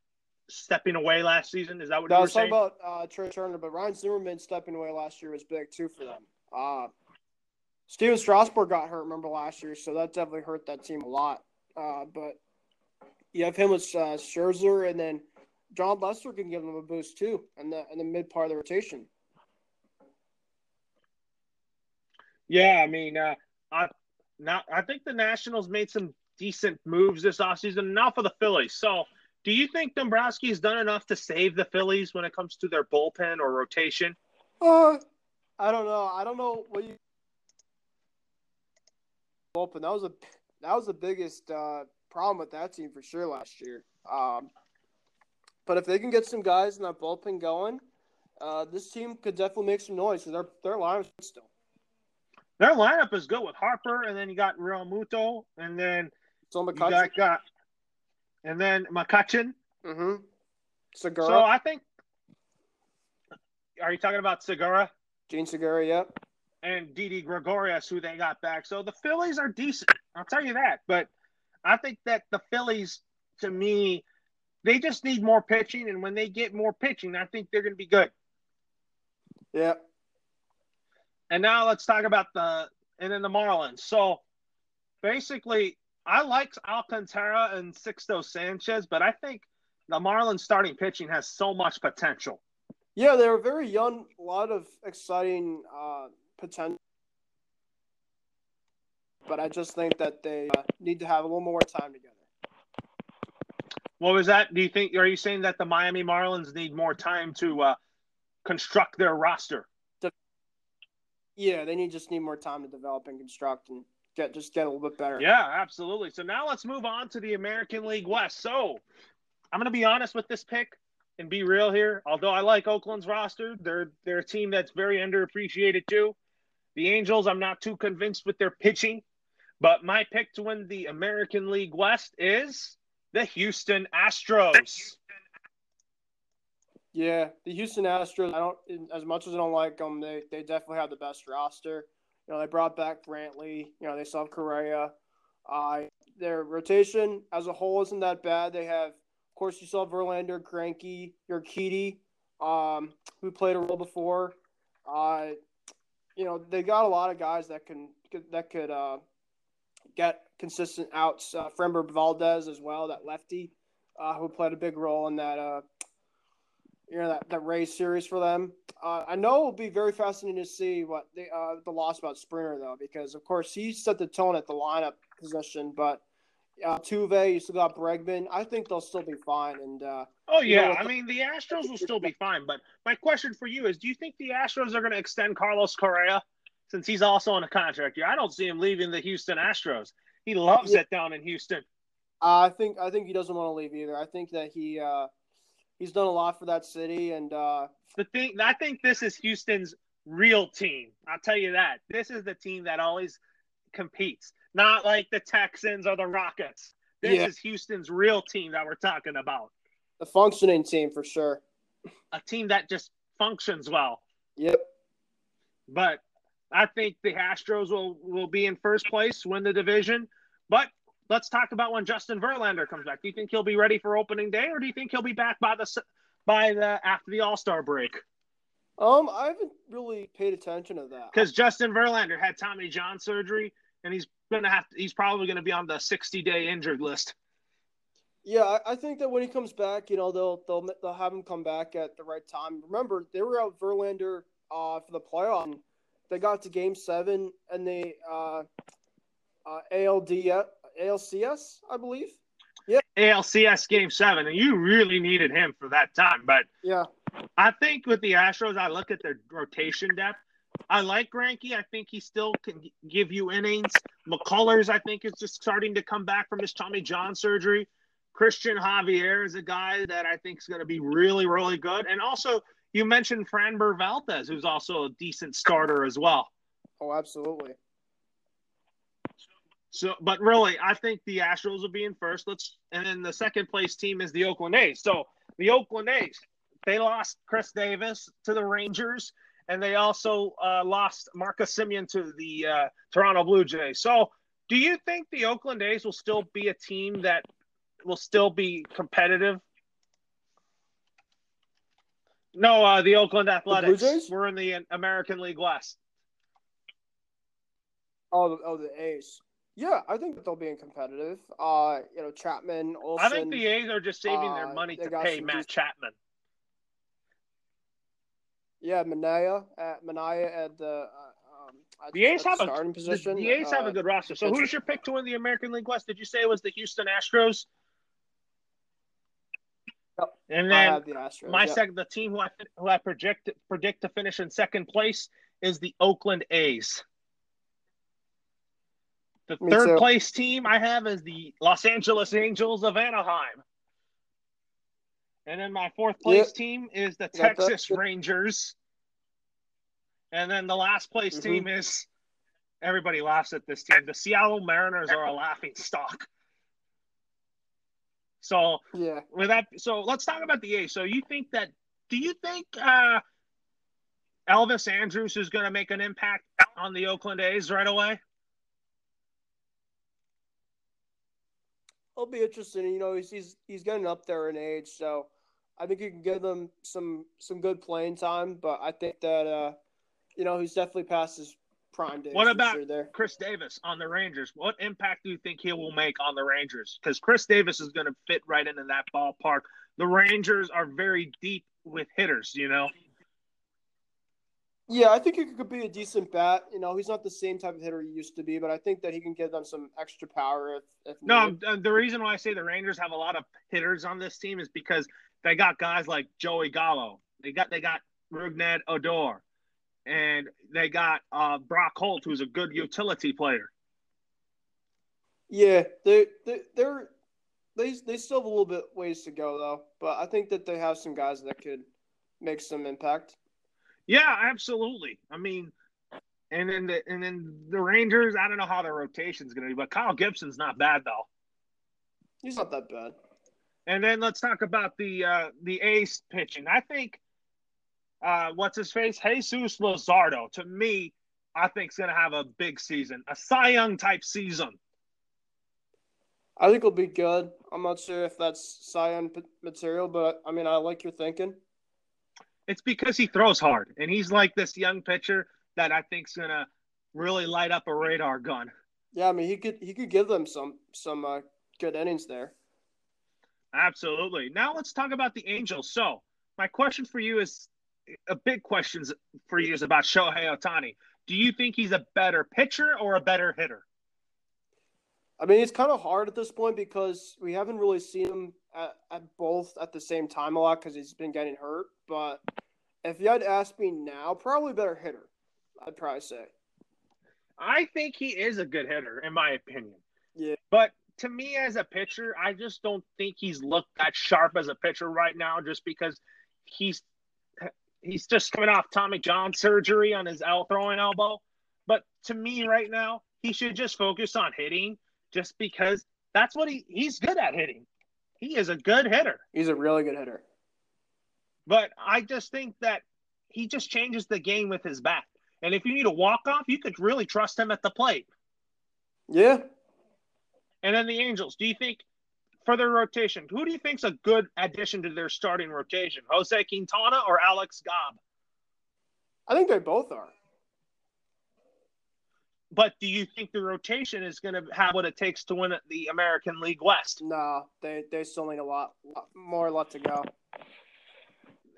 stepping away last season? Is that what no, you were I was saying? talking about uh, Trea Turner, but Ryan Zimmerman stepping away last year was big too for them. Uh, Stephen Strasburg got hurt, remember last year, so that definitely hurt that team a lot. Uh, but you have him with uh, Scherzer, and then Jon Lester can give them a boost too, in the in the mid part of the rotation. Yeah, I mean, uh, I now I think the Nationals made some decent moves this offseason. Now for the Phillies. So, do you think Dombrowski has done enough to save the Phillies when it comes to their bullpen or rotation? Uh, I don't know. I don't know what you bullpen. That was a that was the biggest uh, problem with that team for sure last year. Um, but if they can get some guys in that bullpen going, uh, this team could definitely make some noise. Their their lineup still. Their lineup is good with Harper, and then you got Realmuto, and then so McCutchen. You got, got, and then McCutchen. Mm-hmm. Segura. So I think. Are you talking about Segura? Jean Segura, yep. And Didi Gregorius, who they got back. So the Phillies are decent. I'll tell you that. But I think that the Phillies, to me, they just need more pitching. And when they get more pitching, I think they're going to be good. Yeah. And now let's talk about the and then the Marlins. So basically, I like Alcantara and Sixto Sanchez, but I think the Marlins starting pitching has so much potential. Yeah, they were very young, a lot of exciting uh, potential. But I just think that they uh, need to have a little more time together. What was that? Do you think? Are you saying that the Miami Marlins need more time to uh, construct their roster? Yeah, they need just need more time to develop and construct and get just get a little bit better. Yeah, absolutely. So now let's move on to the American League West. So I'm going to be honest with this pick and be real here. Although I like Oakland's roster, they're they're a team that's very underappreciated too. The Angels, I'm not too convinced with their pitching, but my pick to win the American League West is the Houston Astros. Yeah, the Houston Astros. I don't as much as I don't like them. They they definitely have the best roster. You know, they brought back Brantley. You know, they still have Correa. Uh, their rotation as a whole isn't that bad. They have, of course, you saw Verlander, Greinke, Urquidy, um, who played a role before. Uh, you know, they got a lot of guys that can that could uh, get consistent outs. Uh, Framber Valdez as well, that lefty, uh, who played a big role in that uh, you know that that Rays series for them. Uh, I know it'll be very fascinating to see what the uh, the loss about Springer though, because of course he set the tone at the lineup position, but uh, Tuve, you still got Bregman. I think they'll still be fine. And uh, oh yeah, I the- mean the Astros will still be fine. But my question for you is, do you think the Astros are going to extend Carlos Correa since he's also on a contract here? I don't see him leaving the Houston Astros. He loves yeah. it down in Houston. I think I think he doesn't want to leave either. I think that he uh, he's done a lot for that city. And uh, the thing, I think this is Houston's real team. I'll tell you that. This is the team that always competes, not like the Texans or the Rockets. This Yeah. is Houston's real team that we're talking about. The functioning team for sure. A team that just functions well. Yep. But I think the Astros will will be in first place, win the division. But let's talk about when Justin Verlander comes back. Do you think he'll be ready for opening day, or do you think he'll be back by the by the after the All Star break? Um, I haven't really paid attention to that. Because Justin Verlander had Tommy John surgery, and he's gonna have to, he's probably gonna be on the sixty day injured list. Yeah, I, I think that when he comes back, you know, they'll they'll they'll have him come back at the right time. Remember, they were out Verlander uh, for the playoff. And they got to Game Seven, and they uh, uh, ALD ALCS, I believe. Yeah. ALCS Game Seven, and you really needed him for that time. But Yeah, I think with the Astros, I look at their rotation depth. I like Greinke. I think he still can give you innings. McCullers, I think, is just starting to come back from his Tommy John surgery. Cristian Javier is a guy that I think is going to be really, really good. And also, you mentioned Framber Valdez, who's also a decent starter as well. oh, absolutely. So, but really, I think the Astros will be in first. Let's, and then the second place team is the Oakland A's. So the Oakland A's, they lost Khris Davis to the Rangers, and they also uh, lost Marcus Semien to the uh, Toronto Blue Jays. So, do you think the Oakland A's will still be a team that will still be competitive? No, uh, the Oakland Athletics. Jays? We're in the American League West. Oh, oh, the A's. Yeah, I think that they'll be in competitive. Uh, you know, Chapman, Olson. I think the A's are just saving their uh, money to pay Matt decent- Chapman. Yeah, Manaea at Manaea at the uh, um, at, The A's have a starting the, position. the A's have uh, a good roster. So who's your pick to win the American League West? Did you say it was the Houston Astros? Yep. And then the Astros. my yeah. second, the team who I who I project predict to finish in second place is the Oakland A's. The Me third too. place team I have is the Los Angeles Angels of Anaheim. And then my fourth place Yep. team is the Got that. Texas Rangers. And then the last place Mhm. team is everybody laughs at this team. The Seattle Mariners are a laughing stock. So Yeah. with that so let's talk about the A's. So you think that do you think uh Elvis Andrus is going to make an impact on the Oakland A's right away? It'll be interesting. You know, he's he's he's getting up there in age, so I think you can give them some some good playing time. But I think that uh, you know, he's definitely past his prime days. What about sure there? Khris Davis on the Rangers. What impact do you think he will make on the Rangers? Because Khris Davis is going to fit right into that ballpark. The Rangers are very deep with hitters, you know. Yeah, I think he could be a decent bat. You know, he's not the same type of hitter he used to be, but I think that he can give them some extra power if if No, needed. the reason why I say the Rangers have a lot of hitters on this team is because they got guys like Joey Gallo. They got they got Rougned Odor, and they got uh, Brock Holt, who's a good utility player. Yeah, they they they're they they still have a little bit ways to go though, but I think that they have some guys that could make some impact. Yeah, absolutely. I mean, and then the and then the Rangers. I don't know how their rotation's going to be, but Kyle Gibson's not bad though. He's not that bad. And then let's talk about the uh, the ace pitching. I think uh, what's his face, Jesus Luzardo. To me, I think is going to have a big season, a Cy Young type season. I think it'll be good. I'm not sure if that's Cy p- material, but I mean, I like your thinking. It's because he throws hard, and he's like this young pitcher that I think's going to really light up a radar gun. Yeah, I mean, he could he could give them some some uh, good innings there. Absolutely. Now let's talk about the Angels. So my question for you is a big question for you is about Shohei Ohtani. Do you think he's a better pitcher or a better hitter? I mean, it's kind of hard at this point because we haven't really seen him at, at both at the same time a lot because he's been getting hurt. But if you had asked me now, probably better hitter. I'd probably say. I think he is a good hitter, in my opinion. Yeah. But to me, as a pitcher, I just don't think he's looked that sharp as a pitcher right now, just because he's he's just coming off Tommy John surgery on his L throwing elbow. But to me, right now, he should just focus on hitting, just because That's what he he's good at hitting. He is a good hitter. He's a really good hitter. But I just think that he just changes the game with his bat. And if you need a walk off, you could really trust him at the plate. Yeah. And then the Angels, do you think for their rotation, who do you think's a good addition to their starting rotation? Jose Quintana or Alex Cobb? I think they both are. But do you think the rotation is going to have what it takes to win the American League West? No, they they still need a lot, lot more left to go.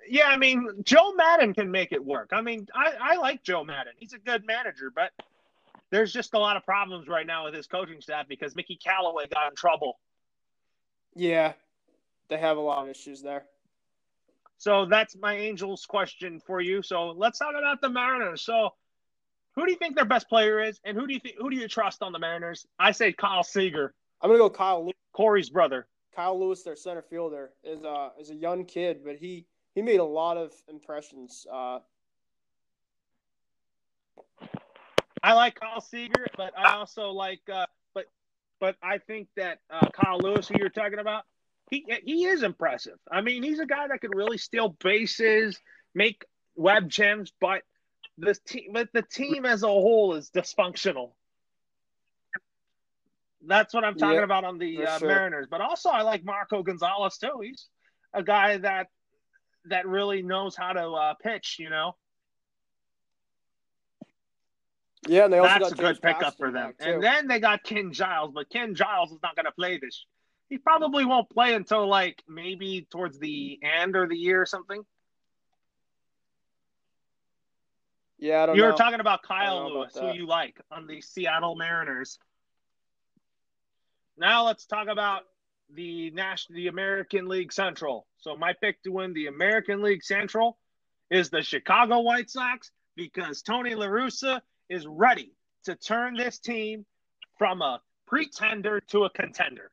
Yeah, I mean, Joe Maddon can make it work. I mean, I, I like Joe Maddon. He's a good manager, but there's just a lot of problems right now with his coaching staff because Mickey Callaway got in trouble. Yeah, they have a lot of issues there. So that's my Angels question for you. So let's talk about the Mariners. So who do you think their best player is, and who do you think who do you trust on the Mariners? I say Kyle Seager. I'm gonna go Kyle Lewis. Corey's brother. Kyle Lewis, their center fielder, is uh is a young kid, but he he made a lot of impressions. Uh, I like Kyle Seager, but I also like uh, but but I think that uh, Kyle Lewis, who you're talking about, he he is impressive. I mean, he's a guy that could really steal bases, make web gems, but this team, but the team as a whole is dysfunctional. That's what I'm talking yep, about on the uh, sure. Mariners. But also, I like Marco Gonzalez too. He's a guy that that really knows how to uh, pitch. You know. Yeah, and they also that's a good pickup for them. And then they got Ken Giles, but Ken Giles is not going to play this. He probably won't play until like maybe towards the end of the year or something. Yeah, I don't you know. were talking about Kyle Lewis, about who you like on the Seattle Mariners. Now let's talk about the national, the American League Central. So my pick to win the American League Central is the Chicago White Sox because Tony La Russa is ready to turn this team from a pretender to a contender.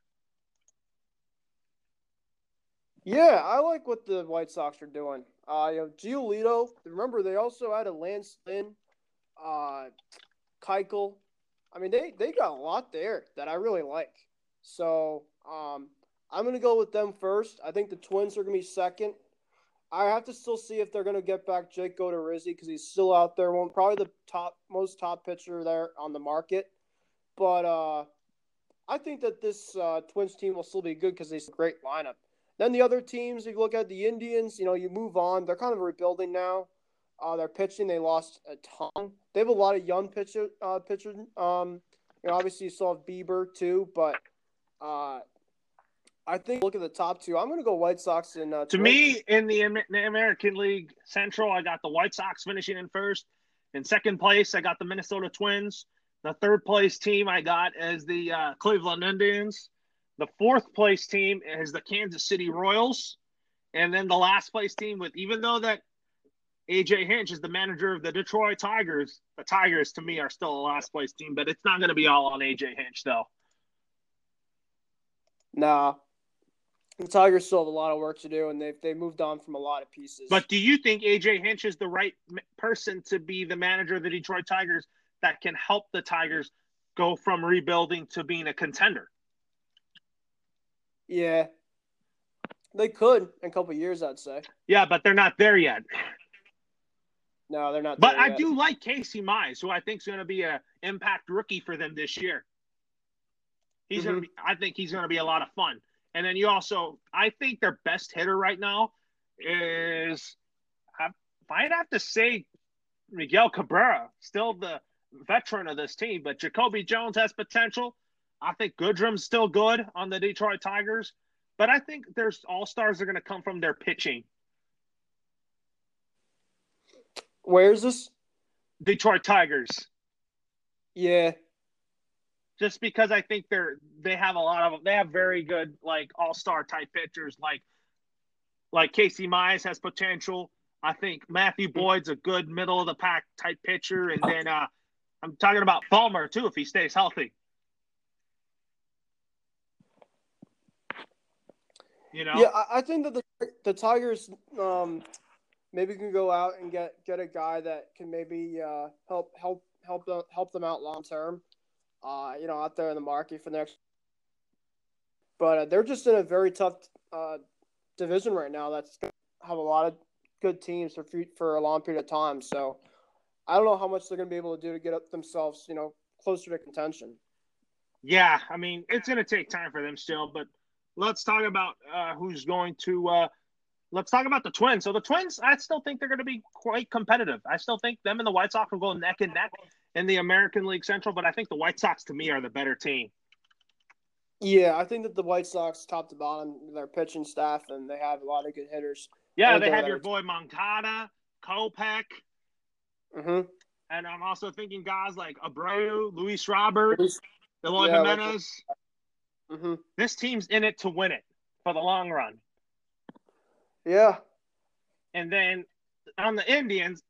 Yeah, I like what the White Sox are doing. Uh, you know, Giolito. Remember, they also had a Lance Lynn, uh, Keuchel. I mean, they they got a lot there that I really like. So um, I'm gonna go with them first. I think the Twins are gonna be second. I have to still see if they're gonna get back Jake Odorizzi because he's still out there. One probably the top most top pitcher there on the market. But uh, I think that this uh, Twins team will still be good because it's a great lineup. Then the other teams, if you look at the Indians, you know, you move on. They're kind of rebuilding now. Uh, they're pitching. They lost a ton. They have a lot of young pitcher, uh, pitchers. Um, you know, obviously you still have Bieber too, but uh, I think look at the top two. I'm going to go White Sox and. Uh, to me, in the, the American League Central, I got the White Sox finishing in first. In second place, I got the Minnesota Twins. The third place team I got is the uh, Cleveland Indians. The fourth place team is the Kansas City Royals. And then the last place team with even though that AJ Hinch is the manager of the Detroit Tigers, the Tigers to me are still a last place team, but it's not going to be all on AJ Hinch though. Nah. The Tigers still have a lot of work to do, and they've they moved on from a lot of pieces. But do you think AJ Hinch is the right person to be the manager of the Detroit Tigers that can help the Tigers go from rebuilding to being a contender? Yeah, they could in a couple years, I'd say. Yeah, but they're not there yet. No, they're not. But I yet. do like Casey Mize, who I think is going to be a impact rookie for them this year. He's mm-hmm. going to be. I think he's going to be a lot of fun. And then you also, I think their best hitter right now is, I might have to say, Miguel Cabrera, still the veteran of this team, but Jacoby Jones has potential. I think Goodrum's still good on the Detroit Tigers, but I think there's all stars are going to come from their pitching. Where's this? Detroit Tigers. Yeah. Just because I think they're they have a lot of they have very good like all star type pitchers like like Casey Mize has potential. I think Matthew Boyd's a good middle of the pack type pitcher, and then uh, I'm talking about Fulmer too if he stays healthy. You know? Yeah, I, I think that the the Tigers um, maybe can go out and get get a guy that can maybe uh, help help help them help them out long term. Uh, you know, out there in the market for the next but uh, they're just in a very tough uh, division right now. That's have a lot of good teams for for a long period of time. So I don't know how much they're going to be able to do to get up themselves, you know, closer to contention. Yeah, I mean it's going to take time for them still, but let's talk about uh, who's going to. Uh, let's talk about the Twins. So the Twins, I still think they're going to be quite competitive. I still think them and the White Sox will go neck and neck in the American League Central, but I think the White Sox to me are the better team. Yeah, I think that the White Sox, top to bottom, their pitching staff, and they have a lot of good hitters. Yeah, they have your boy Moncada, Kopech. Mm-hmm. And I'm also thinking guys like Abreu, Luis Robert, Luis, Eloy yeah, Jimenez. Mm-hmm. This team's in it to win it for the long run. Yeah. And then on the Indians,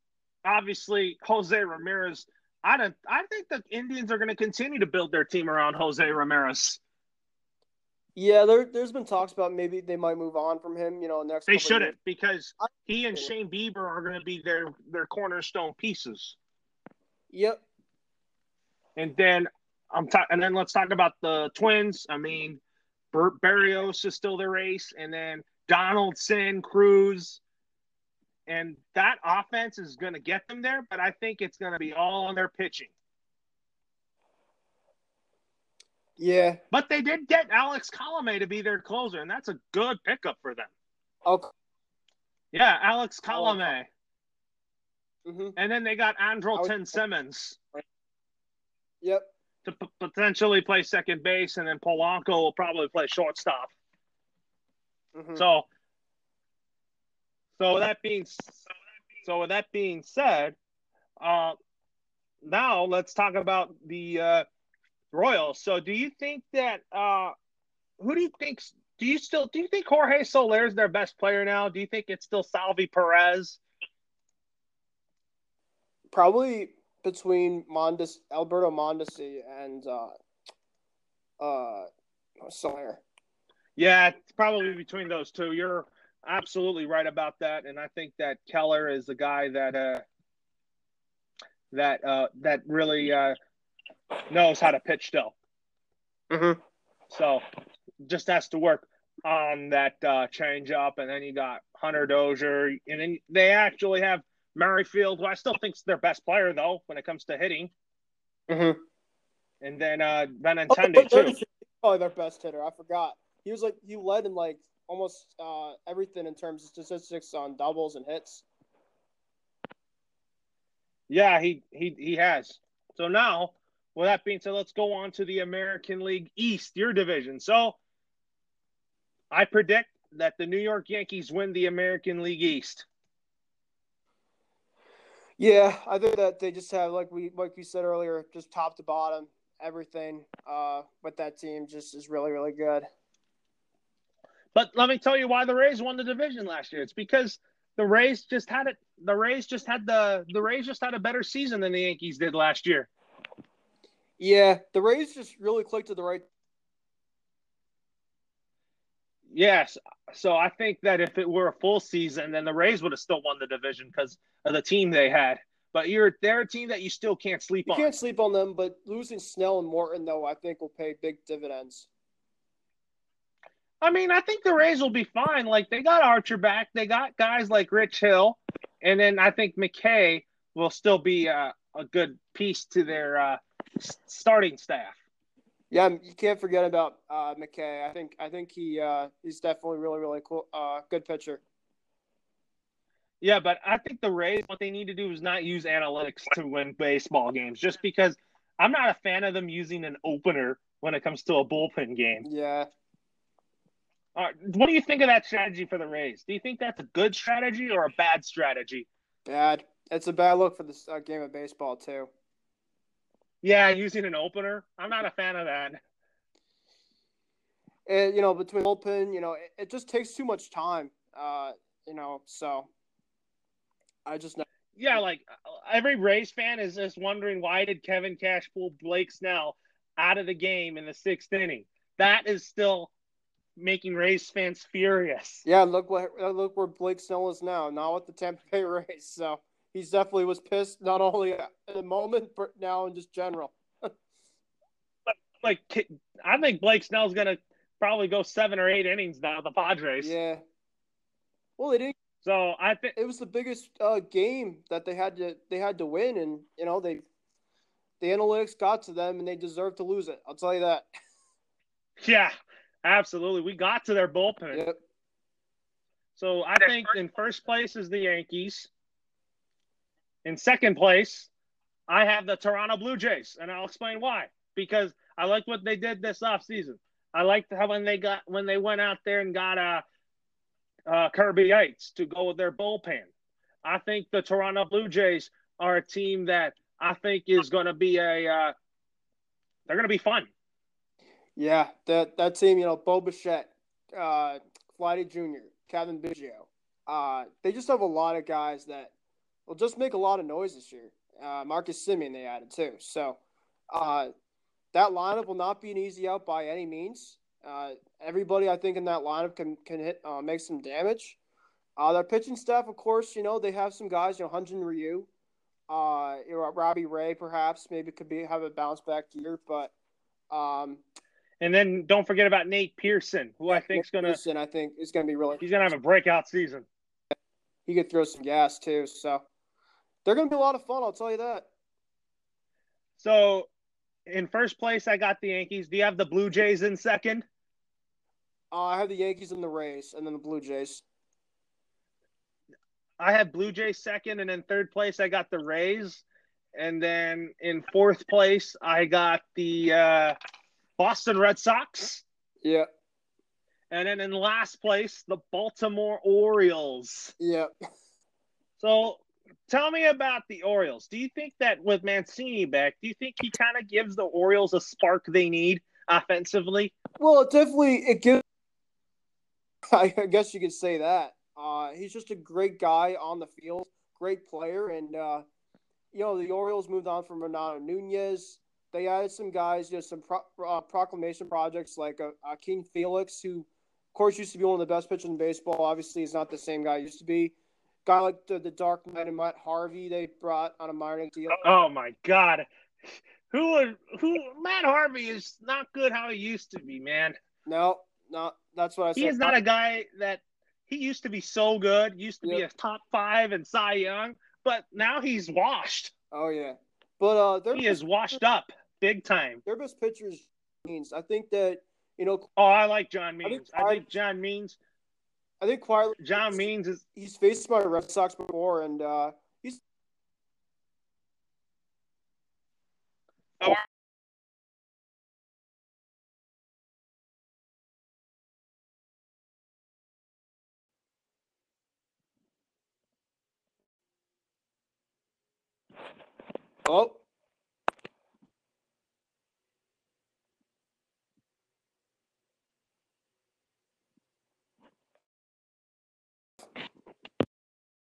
obviously Jose Ramirez. I don't. I think the Indians are going to continue to build their team around Jose Ramirez. Yeah, there, has been talks about maybe they might move on from him. You know, next they shouldn't because he and Shane Bieber are going to be their their cornerstone pieces. Yep. And then I'm ta- and then let's talk about the Twins. I mean, Bert Berrios is still their ace, and then Donaldson, Cruz, and that offense is going to get them there. But I think it's going to be all on their pitching. Yeah. But they did get Alex Colome to be their closer, and that's a good pickup for them. Okay. Yeah, Alex Colome. Mm-hmm. And then they got Andrelton was... Simmons. Yep. To p- potentially play second base, and then Polanco will probably play shortstop. Mm-hmm. So, so that being so with that being said, uh, now let's talk about the uh, Royals. So do you think that uh who do you think do you still do you think Jorge Soler is their best player now? Do you think it's still Salvi Perez? Probably between Mondes Adalberto Mondesi and uh uh Soler. Yeah, it's probably between those two. You're absolutely right about that. And I think that Keller is the guy that uh that uh that really uh knows how to pitch still. Mm-hmm. So just has to work on that uh, change up. And then you got Hunter Dozier. And then they actually have Merrifield, who I still think's their best player, though, when it comes to hitting. Mm-hmm. And then uh, Benintendi, oh, too. Probably their best hitter. I forgot. He was like, he led in like almost uh, everything in terms of statistics on doubles and hits. Yeah, he he he has. So now with that being said, let's go on to the American League East, your division. So I predict that the New York Yankees win the American League East. Yeah, I think that they just have like we like you said earlier, just top to bottom, everything uh, with that team just is really really good. But let me tell you why the Rays won the division last year. It's because the Rays just had it. The Rays just had the the Rays just had a better season than the Yankees did last year. Yeah, the Rays just really clicked at the right. Yes, so I think that if it were a full season, then the Rays would have still won the division because of the team they had. But you're they're a team that you still can't sleep you on. You can't sleep on them, but losing Snell and Morton though, I think will pay big dividends. I mean, I think the Rays will be fine. Like they got Archer back, they got guys like Rich Hill, and then I think McKay will still be a, a good piece to their uh, starting staff. Yeah, you can't forget about uh, McKay. I think I think he uh, he's definitely really really cool, uh, good pitcher. Yeah, but I think the Rays what they need to do is not use analytics to win baseball games. Just because I'm not a fan of them using an opener when it comes to a bullpen game. Yeah. What do you think of that strategy for the Rays? Do you think that's a good strategy or a bad strategy? Bad. It's a bad look for this uh, game of baseball too. Yeah, using an opener. I'm not a fan of that. And you know, between bullpen, you know, it, it just takes too much time. Uh, you know, so I just know. Yeah, like every Rays fan is just wondering why did Kevin Cash pull Blake Snell out of the game in the sixth inning? That is still making Rays fans furious. Yeah, look what look where Blake Snell is now, not with the Tampa Bay Rays. So he's definitely was pissed not only at the moment but now in just general. like I think Blake Snell's gonna probably go seven or eight innings now. The Padres. Yeah. Well, they didn't. So I think it was the biggest uh, game that they had to they had to win, and you know they the analytics got to them, and they deserved to lose it. I'll tell you that. Yeah, absolutely. We got to their bullpen. Yep. So I think in first place is the Yankees. In second place, I have the Toronto Blue Jays, and I'll explain why. Because I like what they did this offseason. I liked how when they got when they went out there and got a uh, uh, Kirby Yates to go with their bullpen. I think the Toronto Blue Jays are a team that I think is going to be a uh, they're going to be fun. Yeah, that that team, you know, Bo Bichette, uh, Vladdy Jr., Cavan Biggio, uh, they just have a lot of guys that will just make a lot of noise this year. Uh, Marcus Semien they added too, so uh, that lineup will not be an easy out by any means. Uh, everybody, I think, in that lineup can can hit uh, make some damage. Uh, their pitching staff, of course, you know they have some guys, you know, Hyun-Jin Ryu, uh, you know, Robbie Ray, perhaps maybe could be have a bounce back year, but um, and then don't forget about Nate Pearson, who I think is going to. Pearson, I think is going to be really. He's going to have a breakout season. He could throw some gas too, so they're going to be a lot of fun. I'll tell you that. So, in first place, I got the Yankees. Do you have the Blue Jays in second? Uh, I have the Yankees in the race, and then the Blue Jays. I have Blue Jays second, and in third place, I got the Rays, and then in fourth place, I got the. Uh, Boston Red Sox. Yeah. And then in last place, the Baltimore Orioles. Yeah. So tell me about the Orioles. Do you think that with Mancini back, do you think he kind of gives the Orioles a spark they need offensively? Well, it definitely it gives. I guess you could say that. Uh, he's just a great guy on the field, great player, and uh, you know the Orioles moved on from Renato Nunez. They added some guys, you know, some pro, uh, proclamation projects like uh, King Felix, who, of course, used to be one of the best pitchers in baseball. Obviously, he's not the same guy he used to be. Guy like the, the Dark Knight and Matt Harvey, they brought on a minor deal. Oh my God, who would who? Matt Harvey is not good how he used to be, man. No, no, that's what I said. He is not a guy that he used to be so good. Used to yep. be a top five and Cy Young, but now he's washed. Oh yeah, but uh, he is washed up big time. Their best pitchers means. I think that you know. Oh, I like John Means. I think, I think John Means. I think quietly, John Means is he's faced my Red Sox before, and uh, he's. Oh. Oh.